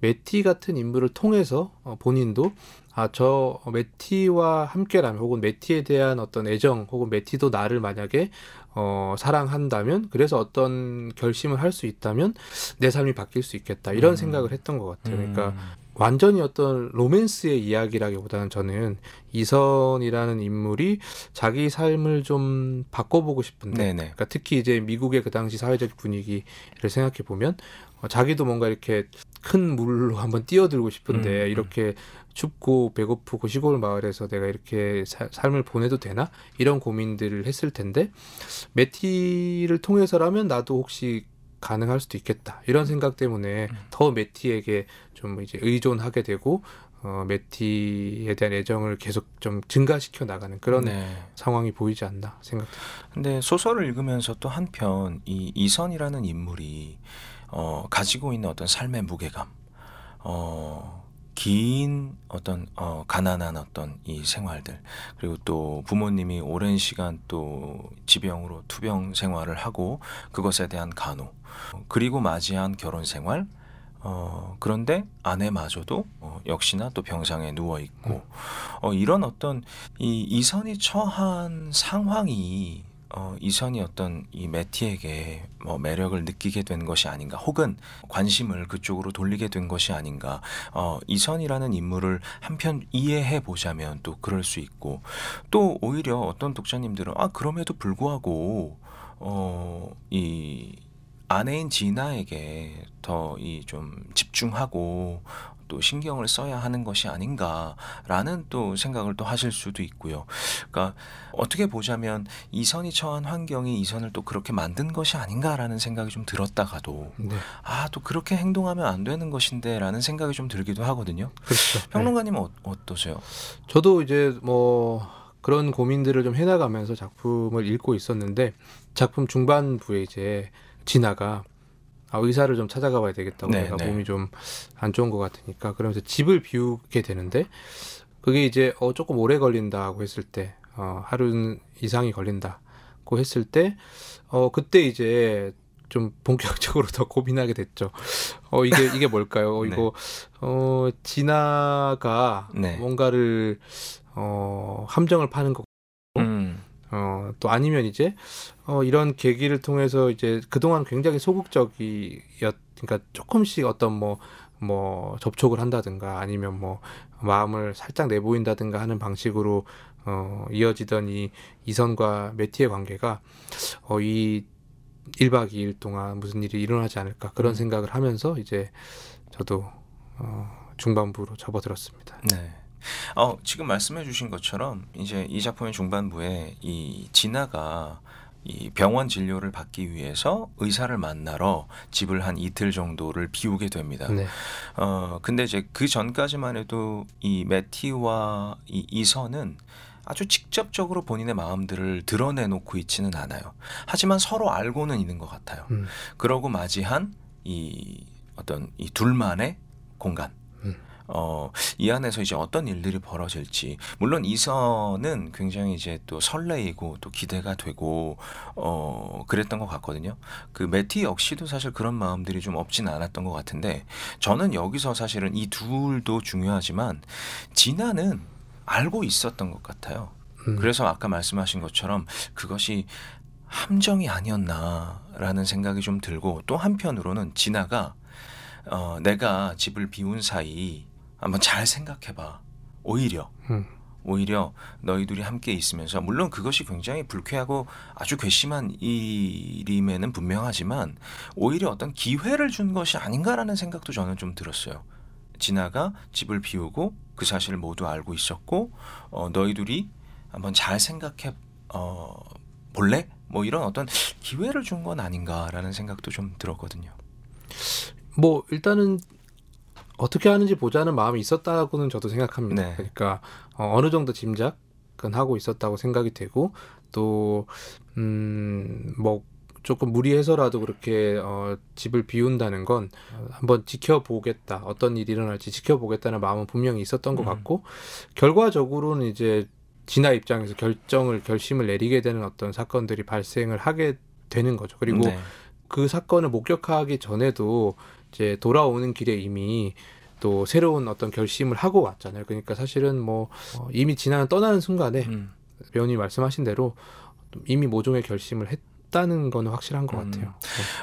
메티 같은 인물을 통해서 어, 본인도 아 저 메티와 함께라면 혹은 메티에 대한 어떤 애정 혹은 메티도 나를 만약에 어 사랑한다면 그래서 어떤 결심을 할 수 있다면 내 삶이 바뀔 수 있겠다 이런 음. 생각을 했던 것 같아요. 그러니까 음, 완전히 어떤 로맨스의 이야기라기보다는 저는 이선이라는 인물이 자기 삶을 좀 바꿔보고 싶은데 네네. 그러니까 특히 이제 미국의 그 당시 사회적 분위기를 생각해 보면 어, 자기도 뭔가 이렇게 큰 물로 한번 뛰어들고 싶은데 음, 음. 이렇게 춥고 배고프고 시골 마을에서 내가 이렇게 사- 삶을 보내도 되나 이런 고민들을 했을 텐데 메티를 통해서라면 나도 혹시 가능할 수도 있겠다 이런 생각 때문에 음. 더 메티에게 좀 이제 의존하게 되고 어, 메티에 대한 애정을 계속 좀 증가시켜 나가는 그런 네. 상황이 보이지 않나 생각됩니다. 근데 소설을 읽으면서 또 한편 이 이선이라는 인물이 어, 가지고 있는 어떤 삶의 무게감, 어, 긴 어떤 어, 가난한 어떤 이 생활들 그리고 또 부모님이 오랜 시간 또 지병으로 투병 생활을 하고 그것에 대한 간호 그리고 맞이한 결혼 생활 어, 그런데 아내마저도 어, 역시나 또 병상에 누워 있고 어, 이런 어떤 이 이선이 처한 상황이 어, 이선이 어떤 이 매티에게 뭐 매력을 느끼게 된 것이 아닌가 혹은 관심을 그쪽으로 돌리게 된 것이 아닌가 어, 이선이라는 인물을 한편 이해해 보자면 또 그럴 수 있고 또 오히려 어떤 독자님들은 아 그럼에도 불구하고 어, 이 아내인 진아에게 더 이 좀 집중하고 또 신경을 써야 하는 것이 아닌가라는 또 생각을 또 하실 수도 있고요. 그러니까 어떻게 보자면 이선이 처한 환경이 이선을 또 그렇게 만든 것이 아닌가라는 생각이 좀 들었다가도 네, 아또 그렇게 행동하면 안 되는 것인데라는 생각이 좀 들기도 하거든요. 그렇죠. 네. 평론가님은 어, 어떠세요? 저도 이제 뭐 그런 고민들을 좀 해나가면서 작품을 읽고 있었는데 작품 중반부에 이제 진아가 아, 의사를 좀 찾아가 봐야 되겠다고 네, 내가 네. 몸이 좀 안 좋은 것 같으니까 그러면서 집을 비우게 되는데 그게 이제 어 조금 오래 걸린다고 했을 때 어, 하루 이상이 걸린다고 했을 때 어, 그때 이제 좀 본격적으로 더 고민하게 됐죠. 어 이게 이게 뭘까요? 어, 네. 이거 어 진아가 네. 뭔가를 어 함정을 파는 거. 음. 어, 또 아니면 이제 어, 이런 계기를 통해서 이제 그동안 굉장히 소극적이었 그러니까 조금씩 어떤 뭐 뭐 접촉을 한다든가 아니면 뭐 마음을 살짝 내보인다든가 하는 방식으로 어, 이어지던 이 이선과 매티의 관계가 어, 이 1박 2일 동안 무슨 일이 일어나지 않을까 그런 음. 생각을 하면서 이제 저도 어, 중반부로 접어들었습니다. 네. 어, 지금 말씀해 주신 것처럼 이제 이 작품의 중반부에 이 진아가 이 병원 진료를 받기 위해서 의사를 만나러 집을 한 이틀 정도를 비우게 됩니다. 네. 어, 근데 이제 그 전까지만 해도 이 매티와 이 이선은 아주 직접적으로 본인의 마음들을 드러내놓고 있지는 않아요. 하지만 서로 알고는 있는 것 같아요. 음. 그러고 맞이한 이 어떤 이 둘만의 공간. 음. 어, 이 안에서 이제 어떤 일들이 벌어질지. 물론 이선은 굉장히 이제 또 설레이고 또 기대가 되고, 어, 그랬던 것 같거든요. 그 매티 역시도 사실 그런 마음들이 좀 없진 않았던 것 같은데, 저는 여기서 사실은 이 둘도 중요하지만, 진아는 알고 있었던 것 같아요. 음. 그래서 아까 말씀하신 것처럼 그것이 함정이 아니었나라는 생각이 좀 들고 또 한편으로는 진아가 어, 내가 집을 비운 사이 한번 잘 생각해봐. 오히려 음. 오히려 너희들이 함께 있으면서 물론 그것이 굉장히 불쾌하고 아주 괘씸한 일임에는 분명하지만 오히려 어떤 기회를 준 것이 아닌가라는 생각도 저는 좀 들었어요. 진아가 집을 비우고 그 사실을 모두 알고 있었고 어, 너희들이 한번 잘 생각해 어, 볼래? 뭐 이런 어떤 기회를 준 건 아닌가라는 생각도 좀 들었거든요. 뭐 일단은 어떻게 하는지 보자는 마음이 있었다고는 저도 생각합니다. 네. 그러니까 어, 어느 정도 짐작은 하고 있었다고 생각이 되고 또 음, 뭐 조금 무리해서라도 그렇게 어, 집을 비운다는 건 어, 한번 지켜보겠다 어떤 일이 일어날지 지켜보겠다는 마음은 분명히 있었던 것 음. 같고 결과적으로는 이제 진아 입장에서 결정을 결심을 내리게 되는 어떤 사건들이 발생을 하게 되는 거죠. 그리고 네. 그 사건을 목격하기 전에도 이제 돌아오는 길에 이미 또 새로운 어떤 결심을 하고 왔잖아요. 그러니까 사실은 뭐 어, 이미 지나는 떠나는 순간에 음. 배우님 말씀하신 대로 이미 모종의 결심을 했다는 거는 확실한 것 음. 같아요.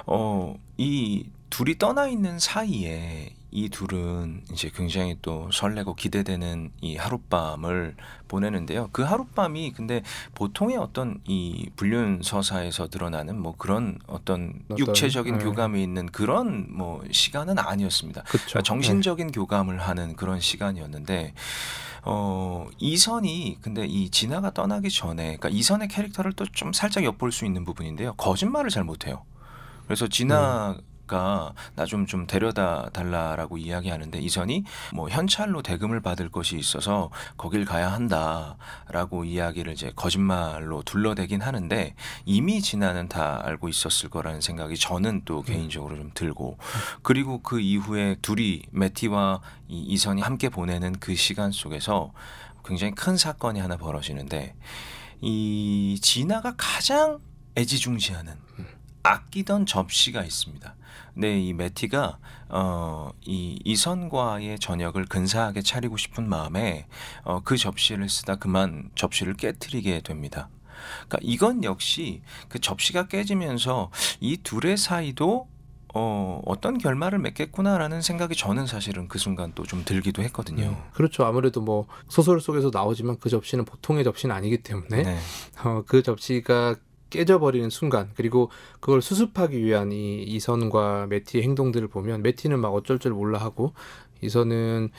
어, 이 둘이 떠나 있는 사이에 이 둘은 이제 굉장히 또 설레고 기대되는 이 하룻밤을 보내는데요. 그 하룻밤이 근데 보통의 어떤 이 불륜 서사에서 드러나는 뭐 그런 어떤 육체적인 네. 교감이 있는 그런 뭐 시간은 아니었습니다. 그러니까 정신적인 교감을 하는 그런 시간이었는데 어 이선이 근데 이 진아가 떠나기 전에 그러니까 이선의 캐릭터를 또 좀 살짝 엿볼 수 있는 부분인데요 거짓말을 잘 못해요 그래서 진아 가나좀좀 데려다 달라라고 이야기하는데 이선이 뭐 현찰로 대금을 받을 것이 있어서 거길 가야 한다라고 이야기를 이제 거짓말로 둘러대긴 하는데 이미 진아는 다 알고 있었을 거라는 생각이 저는 또 개인적으로 좀 들고. 그리고 그 이후에 둘이 매티와 이 이선이 함께 보내는 그 시간 속에서 굉장히 큰 사건이 하나 벌어지는데 이 진아가 가장 애지중지하는 아끼던 접시가 있습니다. 근데 이 매티가 어, 이 이선과의 저녁을 근사하게 차리고 싶은 마음에 어, 그 접시를 쓰다 그만 접시를 깨뜨리게 됩니다. 그러니까 이건 역시 그 접시가 깨지면서 이 둘의 사이도 어, 어떤 결말을 맺겠구나라는 생각이 저는 사실은 그 순간 또 좀 들기도 했거든요. 음, 그렇죠. 아무래도 뭐 소설 속에서 나오지만 그 접시는 보통의 접시는 아니기 때문에 네. 어, 그 접시가 깨져버리는 순간 그리고 그걸 수습하기 위한 이 이선과 매티의 행동들을 보면 매티는 막 어쩔 줄 몰라 하고 이선은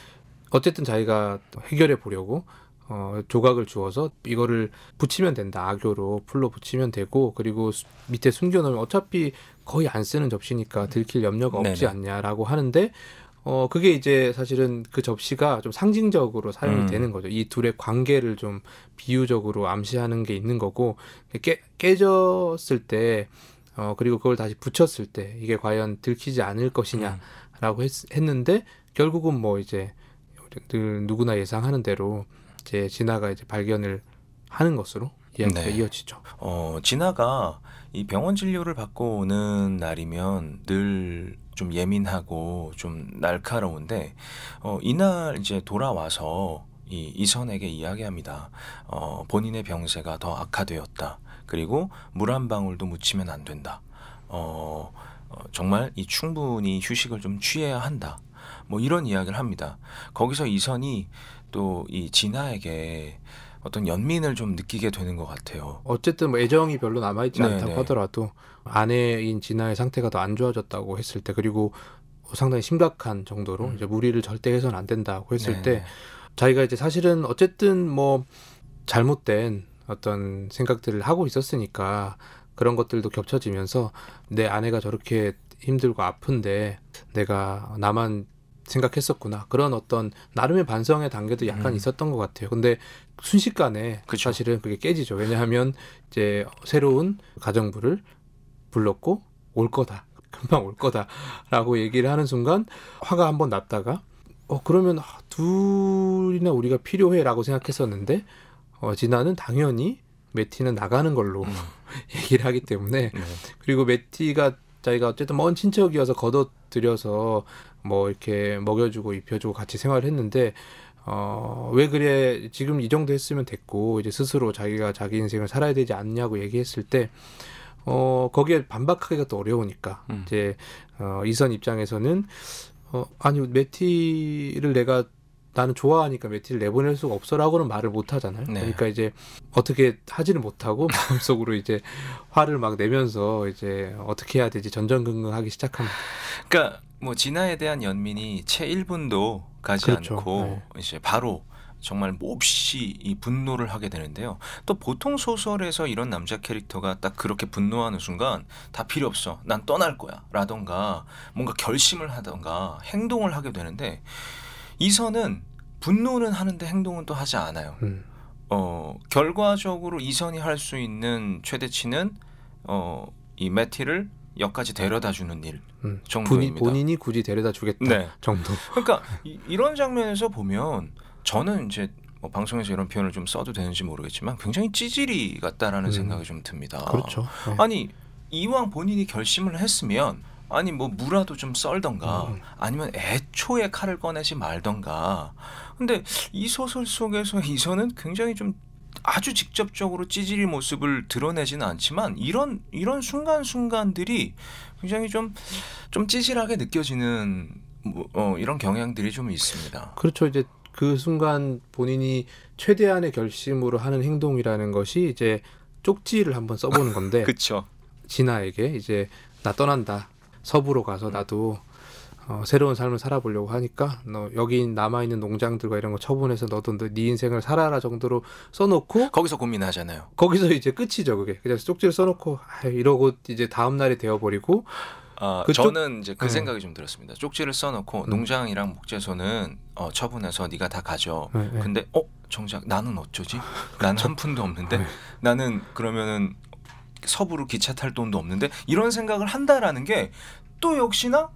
어쨌든 자기가 해결해 보려고 어, 조각을 주어서 이거를 붙이면 된다 악교로 풀로 붙이면 되고 그리고 수- 밑에 숨겨놓으면 어차피 거의 안 쓰는 접시니까 들킬 염려가 없지 네네. 않냐라고 하는데 어 그게 이제 사실은 그 접시가 좀 상징적으로 사용이 음. 되는 거죠. 이 둘의 관계를 좀 비유적으로 암시하는 게 있는 거고 깨, 깨졌을 때 어, 그리고 그걸 다시 붙였을 때 이게 과연 들키지 않을 음. 것이냐라고 했, 했는데 결국은 뭐 이제 늘 누구나 예상하는 대로 이제 진아가 이제 발견을 하는 것으로 이야기가 네. 이어지죠. 어, 진아가 이 병원 진료를 받고 오는 날이면 늘 좀 예민하고 좀 날카로운데 어, 이날 이제 돌아와서 이 이선에게 이야기합니다. 어, 본인의 병세가 더 악화되었다. 그리고 물 한 방울도 묻히면 안 된다. 어, 어, 정말 이 충분히 휴식을 좀 취해야 한다. 뭐 이런 이야기를 합니다. 거기서 이선이 또 이 진아에게 어떤 연민을 좀 느끼게 되는 것 같아요. 어쨌든 뭐 애정이 별로 남아있지 네, 않다고 네. 하더라도 아내인 진아의 상태가 더 안 좋아졌다고 했을 때 그리고 상당히 심각한 정도로 음. 이제 무리를 절대 해서는 안 된다고 했을 네, 때 네. 자기가 이제 사실은 어쨌든 뭐 잘못된 어떤 생각들을 하고 있었으니까 그런 것들도 겹쳐지면서 내 아내가 저렇게 힘들고 아픈데 내가 나만 생각했었구나 그런 어떤 나름의 반성의 단계도 약간 음. 있었던 것 같아요. 근데 순식간에 그쵸. 사실은 그게 깨지죠. 왜냐하면 이제 새로운 가정부를 불렀고 올 거다. 금방 올 거다라고 얘기를 하는 순간 화가 한번 났다가 어 그러면 아, 둘이나 우리가 필요해라고 생각했었는데 어 진아는 당연히 매티는 나가는 걸로 음. 얘기를 하기 때문에 네. 그리고 매티가 자기가 어쨌든 먼 친척이어서 걷어들여서 뭐 이렇게 먹여주고 입혀주고 같이 생활했는데 어 왜 그래 지금 이 정도 했으면 됐고 이제 스스로 자기가 자기 인생을 살아야 되지 않냐고 얘기했을 때 어 거기에 반박하기가 또 어려우니까 음. 이제 어 이선 입장에서는 어 아니 매티를 내가 나는 좋아하니까 매티를 내보낼 수가 없어라고는 말을 못 하잖아요. 네. 그러니까 이제 어떻게 하지를 못하고 마음속으로 이제 화를 막 내면서 이제 어떻게 해야 되지 전전긍긍하기 시작합니다. 그러니까 뭐 진아에 대한 연민이 채 1분도 가지 그렇죠. 않고 네. 이제 바로 정말 몹시 이 분노를 하게 되는데요. 또 보통 소설에서 이런 남자 캐릭터가 딱 그렇게 분노하는 순간 다 필요 없어. 난 떠날 거야. 라던가 뭔가 결심을 하던가 행동을 하게 되는데 이선은 분노는 하는데 행동은 또 하지 않아요. 음. 어, 결과적으로 이선이 할 수 있는 최대치는 어, 이 매티를 역까지 데려다 주는 일 음. 본인, 정도입니다. 본인 이 굳이 데려다 주겠다 네. 정도. 그러니까 이, 이런 장면에서 보면 저는 이제 뭐 방송에서 이런 표현을 좀 써도 되는지 모르겠지만 굉장히 찌질이 같다라는 음. 생각이 좀 듭니다. 그렇죠. 네. 아니 이왕 본인이 결심을 했으면 아니 뭐 무라도 좀 썰던가 음. 아니면 애초에 칼을 꺼내지 말던가. 근데 이 소설 속에서 이선은 굉장히 좀 아주 직접적으로 찌질이 모습을 드러내지는 않지만 이런 이런 순간 순간들이 굉장히 좀좀 찌질하게 느껴지는 뭐, 어, 이런 경향들이 좀 있습니다. 그렇죠. 이제 그 순간 본인이 최대한의 결심으로 하는 행동이라는 것이 이제 쪽지를 한번 써보는 건데 그렇죠. 진아에게 이제 나 떠난다 서부로 음. 가서 나도 어, 새로운 삶을 살아보려고 하니까 너 여기 남아 있는 농장들과 이런 거 처분해서 너도 너- 네 인생을 살아라 정도로 써놓고 거기서 고민하잖아요. 거기서 이제 끝이죠 그게 그냥 쪽지를 써놓고 아, 이러고 이제 다음 날이 되어버리고 아, 그쪽- 저는 이제 그 네. 생각이 좀 들었습니다. 쪽지를 써놓고 음. 농장이랑 목재소는 어, 처분해서 네가 다 가져. 네, 네. 근데 어 정작 나는 어쩌지? 나는 한 푼도 없는데 네. 나는 그러면은 서부로 기차 탈 돈도 없는데 이런 생각을 한다라는 게 또 역시나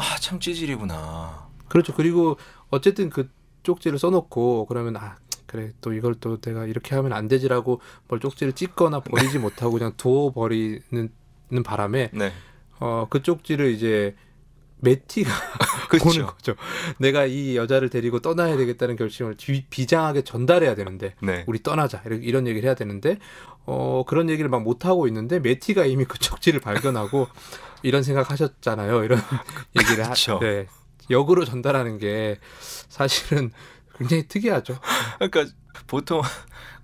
아 참 찌질이구나. 그렇죠. 그리고 어쨌든 그 쪽지를 써놓고 그러면 아 그래 또 이걸 또 내가 이렇게 하면 안 되지라고 뭘 쪽지를 찢거나 버리지 못하고 그냥 두어 버리는 는 바람에 네, 어그 쪽지를 이제 매티가 보는 그렇죠. 거죠. 내가 이 여자를 데리고 떠나야 되겠다는 결심을 비, 비장하게 전달해야 되는데 네, 우리 떠나자 이런 얘기를 해야 되는데 어 그런 얘기를 막 못 하고 있는데 매티가 이미 그 쪽지를 발견하고 이런 생각하셨잖아요. 이런 얘기를 하, 그쵸. 네. 역으로 전달하는 게 사실은 굉장히 특이하죠. 그러니까 보통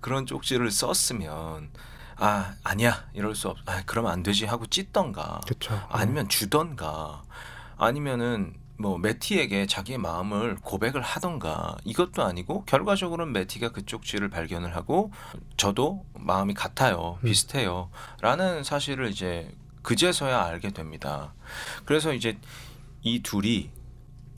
그런 쪽지를 썼으면 아 아니야 이럴 수 없. 아 그러면 안 되지 하고 찢던가. 그렇죠. 아니면 주던가 아니면은 뭐 매티에게 자기의 마음을 고백을 하던가 이것도 아니고 결과적으로는 매티가 그 쪽 지를 발견을 하고 저도 마음이 같아요 음. 비슷해요 라는 사실을 이제 그제서야 알게 됩니다 그래서 이제 이 둘이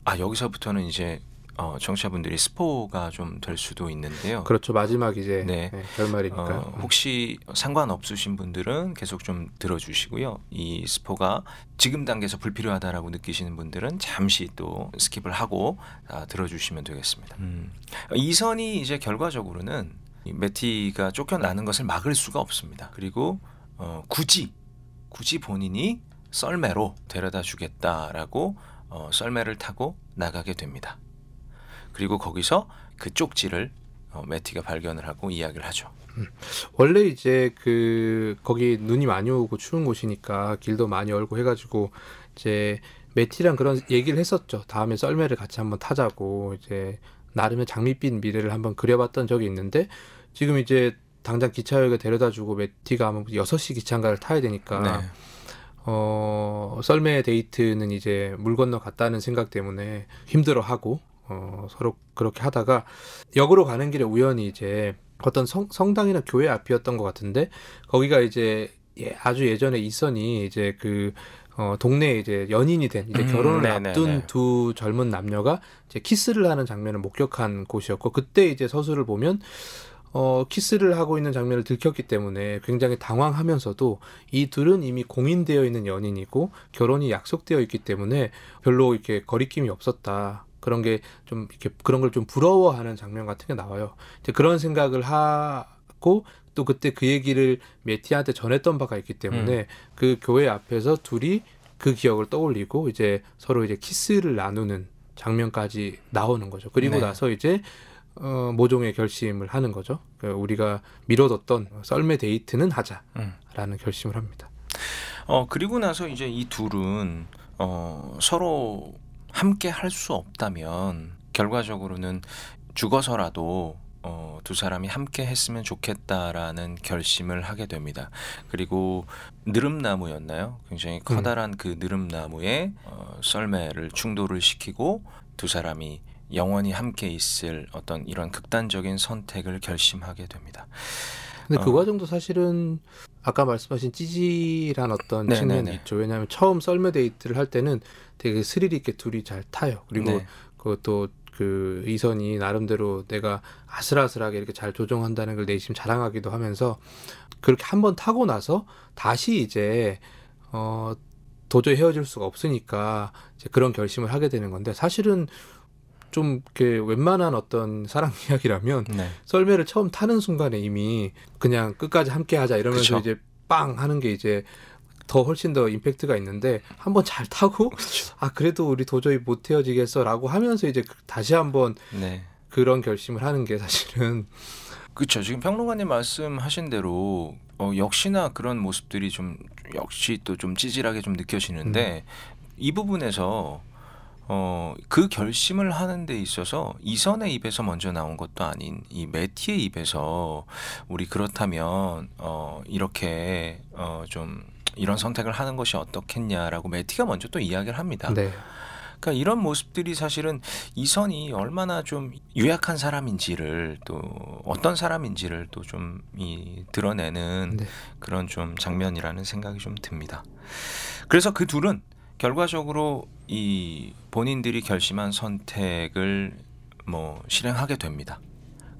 아 여기서부터는 이제 어, 청취자분들이 스포가 좀 될 수도 있는데요 그렇죠. 마지막 이제 네. 네, 결말이니까. 어, 혹시 상관없으신 분들은 계속 좀 들어주시고요. 이 스포가 지금 단계에서 불필요하다라고 느끼시는 분들은 잠시 또 스킵을 하고 아, 들어주시면 되겠습니다. 음. 이선이 이제 결과적으로는 이 매티가 쫓겨나는 것을 막을 수가 없습니다. 그리고 어, 굳이 굳이 본인이 썰매로 데려다 주겠다라고 어, 썰매를 타고 나가게 됩니다. 그리고 거기서 그 쪽지를 어, 매티가 발견을 하고 이야기를 하죠. 원래 이제 그 거기 눈이 많이 오고 추운 곳이니까 길도 많이 얼고 해가지고 이제 매티랑 그런 얘기를 했었죠. 다음에 썰매를 같이 한번 타자고 이제 나름의 장밋빛 미래를 한번 그려봤던 적이 있는데 지금 이제 당장 기차역에 데려다주고 매티가 아마 6시 기차인가를 타야 되니까 네. 어, 썰매 데이트는 이제 물 건너 갔다는 생각 때문에 힘들어하고 어, 서로 그렇게 하다가 역으로 가는 길에 우연히 이제 어떤 성, 성당이나 교회 앞이었던 것 같은데 거기가 이제 예, 아주 예전에 이선이 이제 그 어, 동네에 이제 연인이 된 이제 음, 결혼을 네네네. 앞둔 두 젊은 남녀가 이제 키스를 하는 장면을 목격한 곳이었고 그때 이제 서술을 보면 어, 키스를 하고 있는 장면을 들켰기 때문에 굉장히 당황하면서도 이 둘은 이미 공인되어 있는 연인이고 결혼이 약속되어 있기 때문에 별로 이렇게 거리낌이 없었다. 그런 게 좀 이렇게 그런 걸 좀 부러워하는 장면 같은 게 나와요. 이제 그런 생각을 하고 또 그때 그 얘기를 메티한테 전했던 바가 있기 때문에 그 교회 앞에서 둘이 그 기억을 떠올리고 이제 서로 이제 키스를 나누는 장면까지 나오는 거죠. 그리고 네. 나서 이제 어, 모종의 결심을 하는 거죠. 그 우리가 미뤄뒀던 썰매 데이트는 하자라는 음. 결심을 합니다. 어 그리고 나서 이제 이 둘은 어 서로 함께 할 수 없다면 결과적으로는 죽어서라도 어, 두 사람이 함께 했으면 좋겠다라는 결심을 하게 됩니다. 그리고 느릅나무였나요? 굉장히 커다란 그 느릅나무에 어, 썰매를 충돌을 시키고 두 사람이 영원히 함께 있을 어떤 이런 극단적인 선택을 결심하게 됩니다. 근데 그 어. 과정도 사실은 아까 말씀하신 찌질한 어떤 네, 측면이 네, 네. 있죠. 왜냐하면 처음 썰매 데이트를 할 때는 되게 스릴 있게 둘이 잘 타요. 그리고 네. 그것도 그 이선이 나름대로 내가 아슬아슬하게 이렇게 잘 조정한다는 걸 내심 자랑하기도 하면서 그렇게 한 번 타고 나서 다시 이제 어 도저히 헤어질 수가 없으니까 이제 그런 결심을 하게 되는 건데 사실은 좀 이렇게 웬만한 어떤 사랑 이야기라면 네. 썰매를 처음 타는 순간에 이미 그냥 끝까지 함께 하자 이러면서 그쵸. 이제 빵 하는 게 이제 더 훨씬 더 임팩트가 있는데 한번 잘 타고 아 그래도 우리 도저히 못 헤어지겠어라고 하면서 이제 그- 다시 한번 네. 그런 결심을 하는 게 사실은 그렇죠. 지금 평론가님 말씀하신 대로 어, 역시나 그런 모습들이 좀 역시 또 좀 찌질하게 좀 느껴지는데 이 부분에서 어, 그 결심을 하는 데 있어서 이선의 입에서 먼저 나온 것도 아닌 이 매티의 입에서 우리 그렇다면 어, 이렇게 어, 좀 이런 선택을 하는 것이 어떻겠냐라고 매티가 먼저 또 이야기를 합니다. 네 그러니까 이런 모습들이 사실은 이선이 얼마나 좀 유약한 사람인지를 또 어떤 사람인지를 또 좀 이 드러내는 네. 그런 좀 장면이라는 생각이 좀 듭니다. 그래서 그 둘은 결과적으로 이 본인들이 결심한 선택을 뭐 실행하게 됩니다.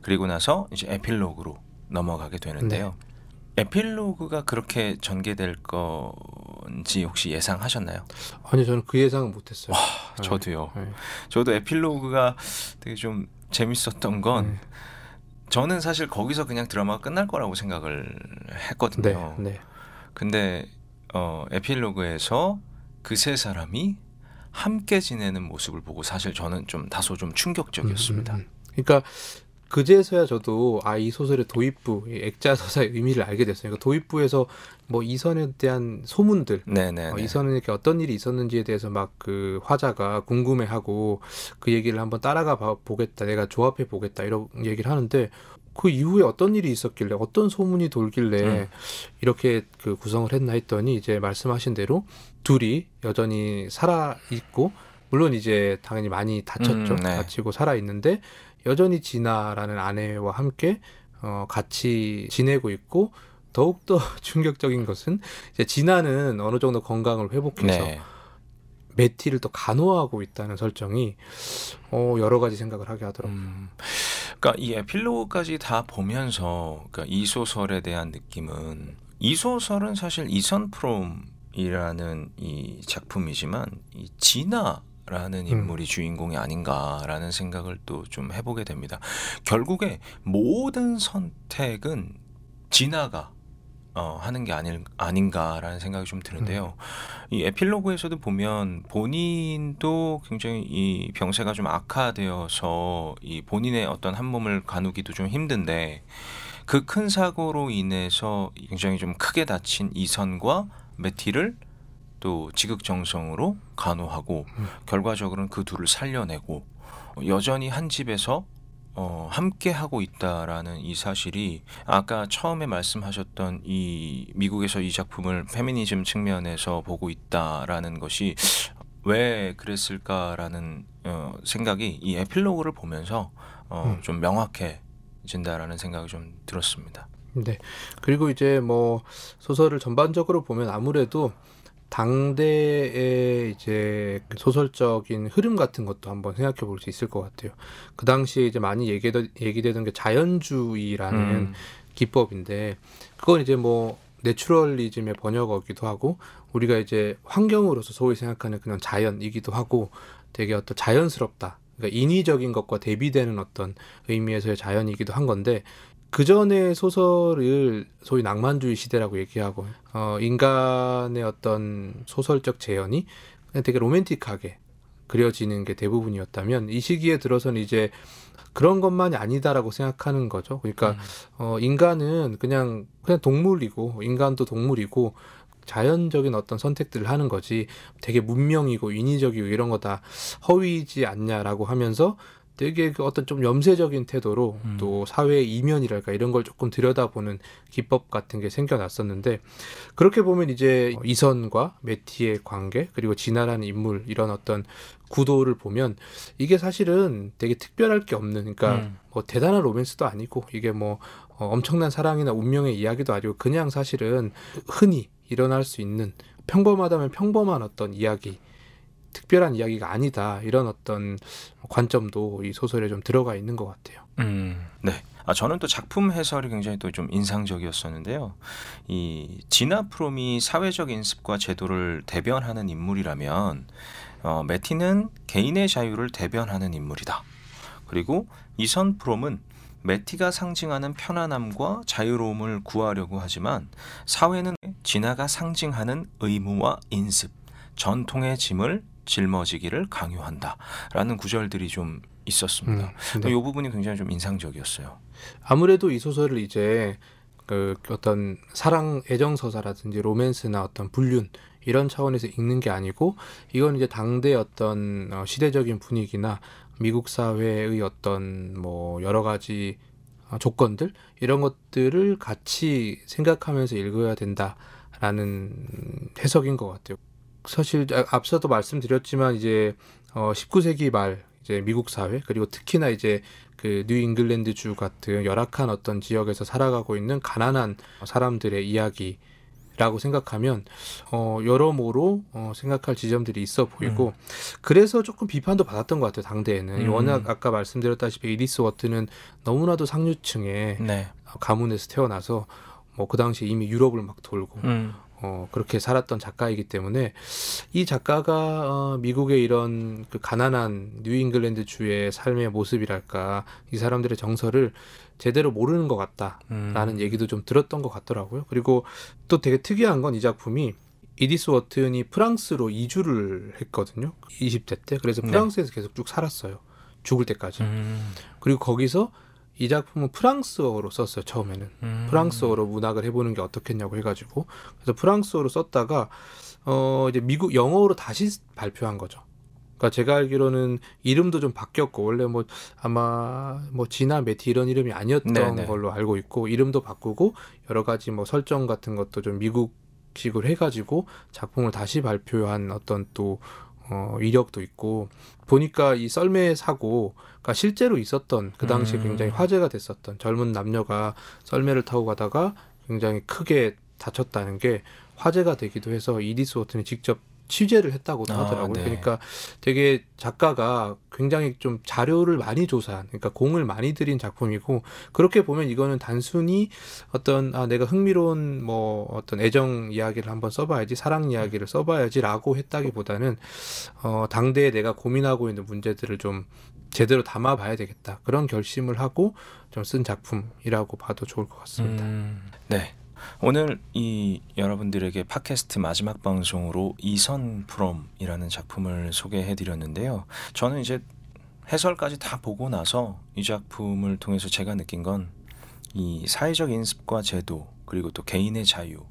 그리고 나서 이제 에필로그로 넘어가게 되는데요. 에필로그가 그렇게 전개될 건지 혹시 예상하셨나요? 아니 저는 그 예상은 못했어요. 네. 저도요. 네. 저도 에필로그가 되게 좀 재밌었던 건 네. 저는 사실 거기서 그냥 드라마가 끝날 거라고 생각을 네, 했거든요. 네. 근데 어, 에필로그에서 그 세 사람이 함께 지내는 모습을 보고 사실 저는 좀 다소 좀 충격적이었습니다. 음, 음, 음. 그러니까 그제서야 저도 아 이 소설의 도입부, 이 액자 서사의 의미를 알게 됐어요. 그러니까 도입부에서 뭐 이선에 대한 소문들, 네네. 어, 이선에 이렇게 어떤 일이 있었는지에 대해서 막 그 화자가 궁금해하고 그 얘기를 한번 따라가 봐- 보겠다, 내가 조합해 보겠다 이런 얘기를 하는데 그 이후에 어떤 일이 있었길래 어떤 소문이 돌길래 음. 이렇게 그 구성을 했나 했더니 이제 말씀하신 대로 둘이 여전히 살아 있고 물론 이제 당연히 많이 다쳤죠 음, 네. 다치고 살아 있는데 여전히 진아라는 아내와 함께 어, 같이 지내고 있고 더욱더 충격적인 것은 이제 진아는 어느 정도 건강을 회복해서 네. 메티를 또 간호하고 있다는 설정이 어, 여러 가지 생각을 하게 하더라고요. 음, 그러니까 이 에필로그까지 다 보면서 그러니까 이 소설에 대한 느낌은 이 소설은 사실 이선 프롬이라는 이 작품이지만 이 라는 인물이 주인공이 아닌가라는 생각을 또 좀 해보게 됩니다. 결국에 모든 선택은 진아가 어, 하는 게 아닐, 아닌가라는 생각이 좀 드는데요. 이 에필로그에서도 보면 본인도 굉장히 이 병세가 좀 악화되어서 이 본인의 어떤 한 몸을 가누기도 좀 힘든데 그 큰 사고로 인해서 굉장히 좀 크게 다친 이선과 메티를 또 지극정성으로 간호하고 음. 결과적으로는 그 둘을 살려내고 여전히 한 집에서 어, 함께 하고 있다라는 이 사실이 아까 처음에 말씀하셨던 이 미국에서 이 작품을 페미니즘 측면에서 보고 있다라는 것이 왜 그랬을까라는 어, 생각이 이 에필로그를 보면서 어, 음. 좀 명확해진다라는 생각이 좀 들었습니다. 네. 그리고 이제 뭐 소설을 전반적으로 보면 아무래도 당대의 이제 그 소설적인 흐름 같은 것도 한번 생각해 볼 수 있을 것 같아요. 그 당시에 이제 많이 얘기되, 얘기되던 게 자연주의라는 음, 기법인데 그건 이제 뭐 내추럴리즘의 번역어기도 하고 우리가 이제 환경으로서 소위 생각하는 그냥 자연이기도 하고 되게 어떤 자연스럽다. 그러니까 인위적인 것과 대비되는 어떤 의미에서의 자연이기도 한 건데 그 전의 소설을 소위 낭만주의 시대라고 얘기하고 어, 인간의 어떤 소설적 재현이 그냥 되게 로맨틱하게 그려지는 게 대부분이었다면 이 시기에 들어서는 이제 그런 것만이 아니다라고 생각하는 거죠. 그러니까 음. 어, 인간은 그냥 그냥 동물이고 인간도 동물이고 자연적인 어떤 선택들을 하는 거지 되게 문명이고 인위적이고 이런 거 다 허위지 않냐라고 하면서 되게 그 어떤 좀 염세적인 태도로 음. 또 사회의 이면이랄까 이런 걸 조금 들여다보는 기법 같은 게 생겨났었는데 그렇게 보면 이제 이선과 메티의 관계 그리고 진아라는 인물 이런 어떤 구도를 보면 이게 사실은 되게 특별할 게 없는 그러니까 음. 뭐 대단한 로맨스도 아니고 이게 뭐 어, 엄청난 사랑이나 운명의 이야기도 아니고 그냥 사실은 흔히 일어날 수 있는 평범하다면 평범한 어떤 이야기 특별한 이야기가 아니다 이런 어떤 관점도 이 소설에 좀 들어가 있는 것 같아요. 음, 네. 아, 저는 또 작품 해설이 굉장히 또 좀 인상적이었었는데요. 이 지나 프롬이 사회적 인습과 제도를 대변하는 인물이라면 어, 매티는 개인의 자유를 대변하는 인물이다. 그리고 이선 프롬은 매티가 상징하는 편안함과 자유로움을 구하려고 하지만 사회는 진아가 상징하는 의무와 인습, 전통의 짐을 짊어지기를 강요한다라는 구절들이 좀 있었습니다. 음, 네. 이 부분이 굉장히 좀 인상적이었어요. 아무래도 이 소설을 이제 그 어떤 사랑 애정 서사라든지 로맨스나 어떤 불륜 이런 차원에서 읽는 게 아니고 이건 이제 당대 어떤 어, 시대적인 분위기나 미국 사회의 어떤 뭐 여러 가지 어, 조건들 이런 것들을 같이 생각하면서 읽어야 된다라는 해석인 것 같아요. 사실 아- 앞서도 말씀드렸지만 이제 어 19세기 말 이제 미국 사회 그리고 특히나 이제 그 뉴잉글랜드 주 같은 열악한 어떤 지역에서 살아가고 있는 가난한 사람들의 이야기 라고 생각하면 어 여러모로 어 생각할 지점들이 있어 보이고 그래서 조금 비판도 받았던 것 같아요 당대에는 음. 워낙 아까 말씀드렸다시피 이디스 워튼은 너무나도 상류층의 네. 가문에서 태어나서 뭐 그 당시 이미 유럽을 막 돌고 음. 어, 그렇게 살았던 작가이기 때문에 이 작가가 어, 미국의 이런 그 가난한 뉴잉글랜드 주의 삶의 모습이랄까 이 사람들의 정서를 제대로 모르는 것 같다라는 음. 얘기도 좀 들었던 것 같더라고요. 그리고 또 되게 특이한 건 이 작품이 이디스 워튼이 프랑스로 이주를 했거든요. 20대 때. 그래서 네. 프랑스에서 계속 쭉 살았어요. 죽을 때까지. 음. 그리고 거기서 이 작품은 프랑스어로 썼어요. 처음에는. 음. 프랑스어로 문학을 해보는 게 어떻겠냐고 해가지고 그래서 프랑스어로 썼다가 어 이제 미국 영어로 다시 발표한 거죠. 그러니까 제가 알기로는 이름도 좀 바뀌었고 원래 뭐 아마 뭐 지나 메티 이런 이름이 아니었던 네네. 걸로 알고 있고 이름도 바꾸고 여러 가지 뭐 설정 같은 것도 좀 미국식으로 해가지고 작품을 다시 발표한 어떤 또 어, 이력도 있고 보니까 이 썰매 사고가 실제로 있었던 그 당시에 음. 굉장히 화제가 됐었던 젊은 남녀가 썰매를 타고 가다가 굉장히 크게 다쳤다는 게 화제가 되기도 해서 이디스 워튼이 직접 취재를 했다고도 아, 하더라고요. 네. 그러니까 되게 작가가 굉장히 좀 자료를 많이 조사한, 그러니까 공을 많이 들인 작품이고 그렇게 보면 이거는 단순히 어떤 아 내가 흥미로운 뭐 어떤 애정 이야기를 한번 써봐야지, 사랑 이야기를 써봐야지라고 했다기보다는 어 당대에 내가 고민하고 있는 문제들을 좀 제대로 담아봐야 되겠다 그런 결심을 하고 좀 쓴 작품이라고 봐도 좋을 것 같습니다. 음, 네. 오늘 이 여러분들에게 팟캐스트 마지막 방송으로 이선 프롬이라는 작품을 소개해 드렸는데요. 저는 이제 해설까지 다 보고 나서 이 작품을 통해서 제가 느낀 건 이 사회적 인습과 제도 그리고 또 개인의 자유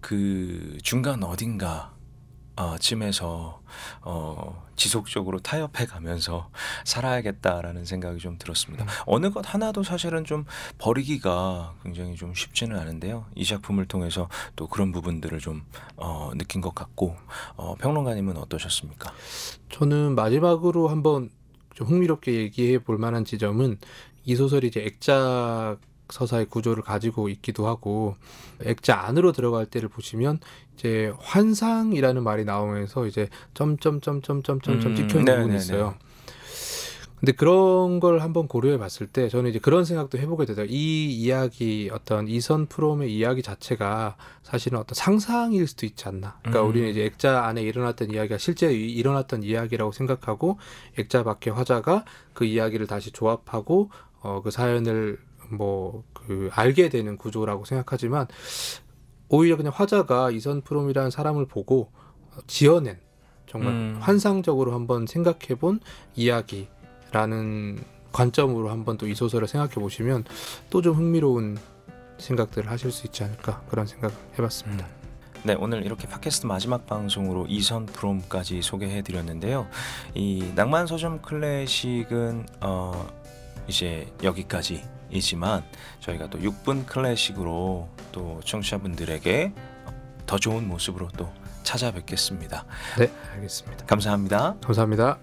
그 중간 어딘가 어, 쯤에서 어, 지속적으로 타협해 가면서 살아야겠다라는 생각이 좀 들었습니다. 음. 어느 것 하나도 사실은 좀 버리기가 굉장히 좀 쉽지는 않은데요. 이 작품을 통해서 또 그런 부분들을 좀 어, 느낀 것 같고 어, 평론가님은 어떠셨습니까? 저는 마지막으로 한번 좀 흥미롭게 얘기해 볼 만한 지점은 이 소설이 이제 액작 서사의 구조를 가지고 있기도 하고 액자 안으로 들어갈 때를 보시면 이제 환상이라는 말이 나오면서 이제 점점점점점점점 음, 찍혀 있는 네, 부분이 네, 있어요. 근데 그런 걸 한번 고려해 봤을 때 저는 이제 그런 생각도 해보게 되더라고요. 이 이야기 어떤 이선 프롬의 이야기 자체가 사실은 어떤 상상일 수도 있지 않나. 그러니까 음. 우리는 이제 액자 안에 일어났던 이야기가 실제 이- 일어났던 이야기라고 생각하고 액자 밖의 화자가 그 이야기를 다시 조합하고 어, 그 사연을 뭐 그 알게 되는 구조라고 생각하지만 오히려 그냥 화자가 이선 프롬이라는 사람을 보고 지어낸 정말 음. 환상적으로 한번 생각해본 이야기라는 관점으로 한번 또 이 소설을 생각해 보시면 또 좀 흥미로운 생각들을 하실 수 있지 않을까 그런 생각을 해봤습니다. 네, 오늘 이렇게 팟캐스트 마지막 방송으로 이선 프롬까지 소개해 드렸는데요. 이 낭만 서점 클래식은 어 이제 여기까지 이지만 저희가 또 6분 클래식으로 또 청취자분들에게 더 좋은 모습으로 또 찾아뵙겠습니다. 네, 알겠습니다. 감사합니다. 감사합니다.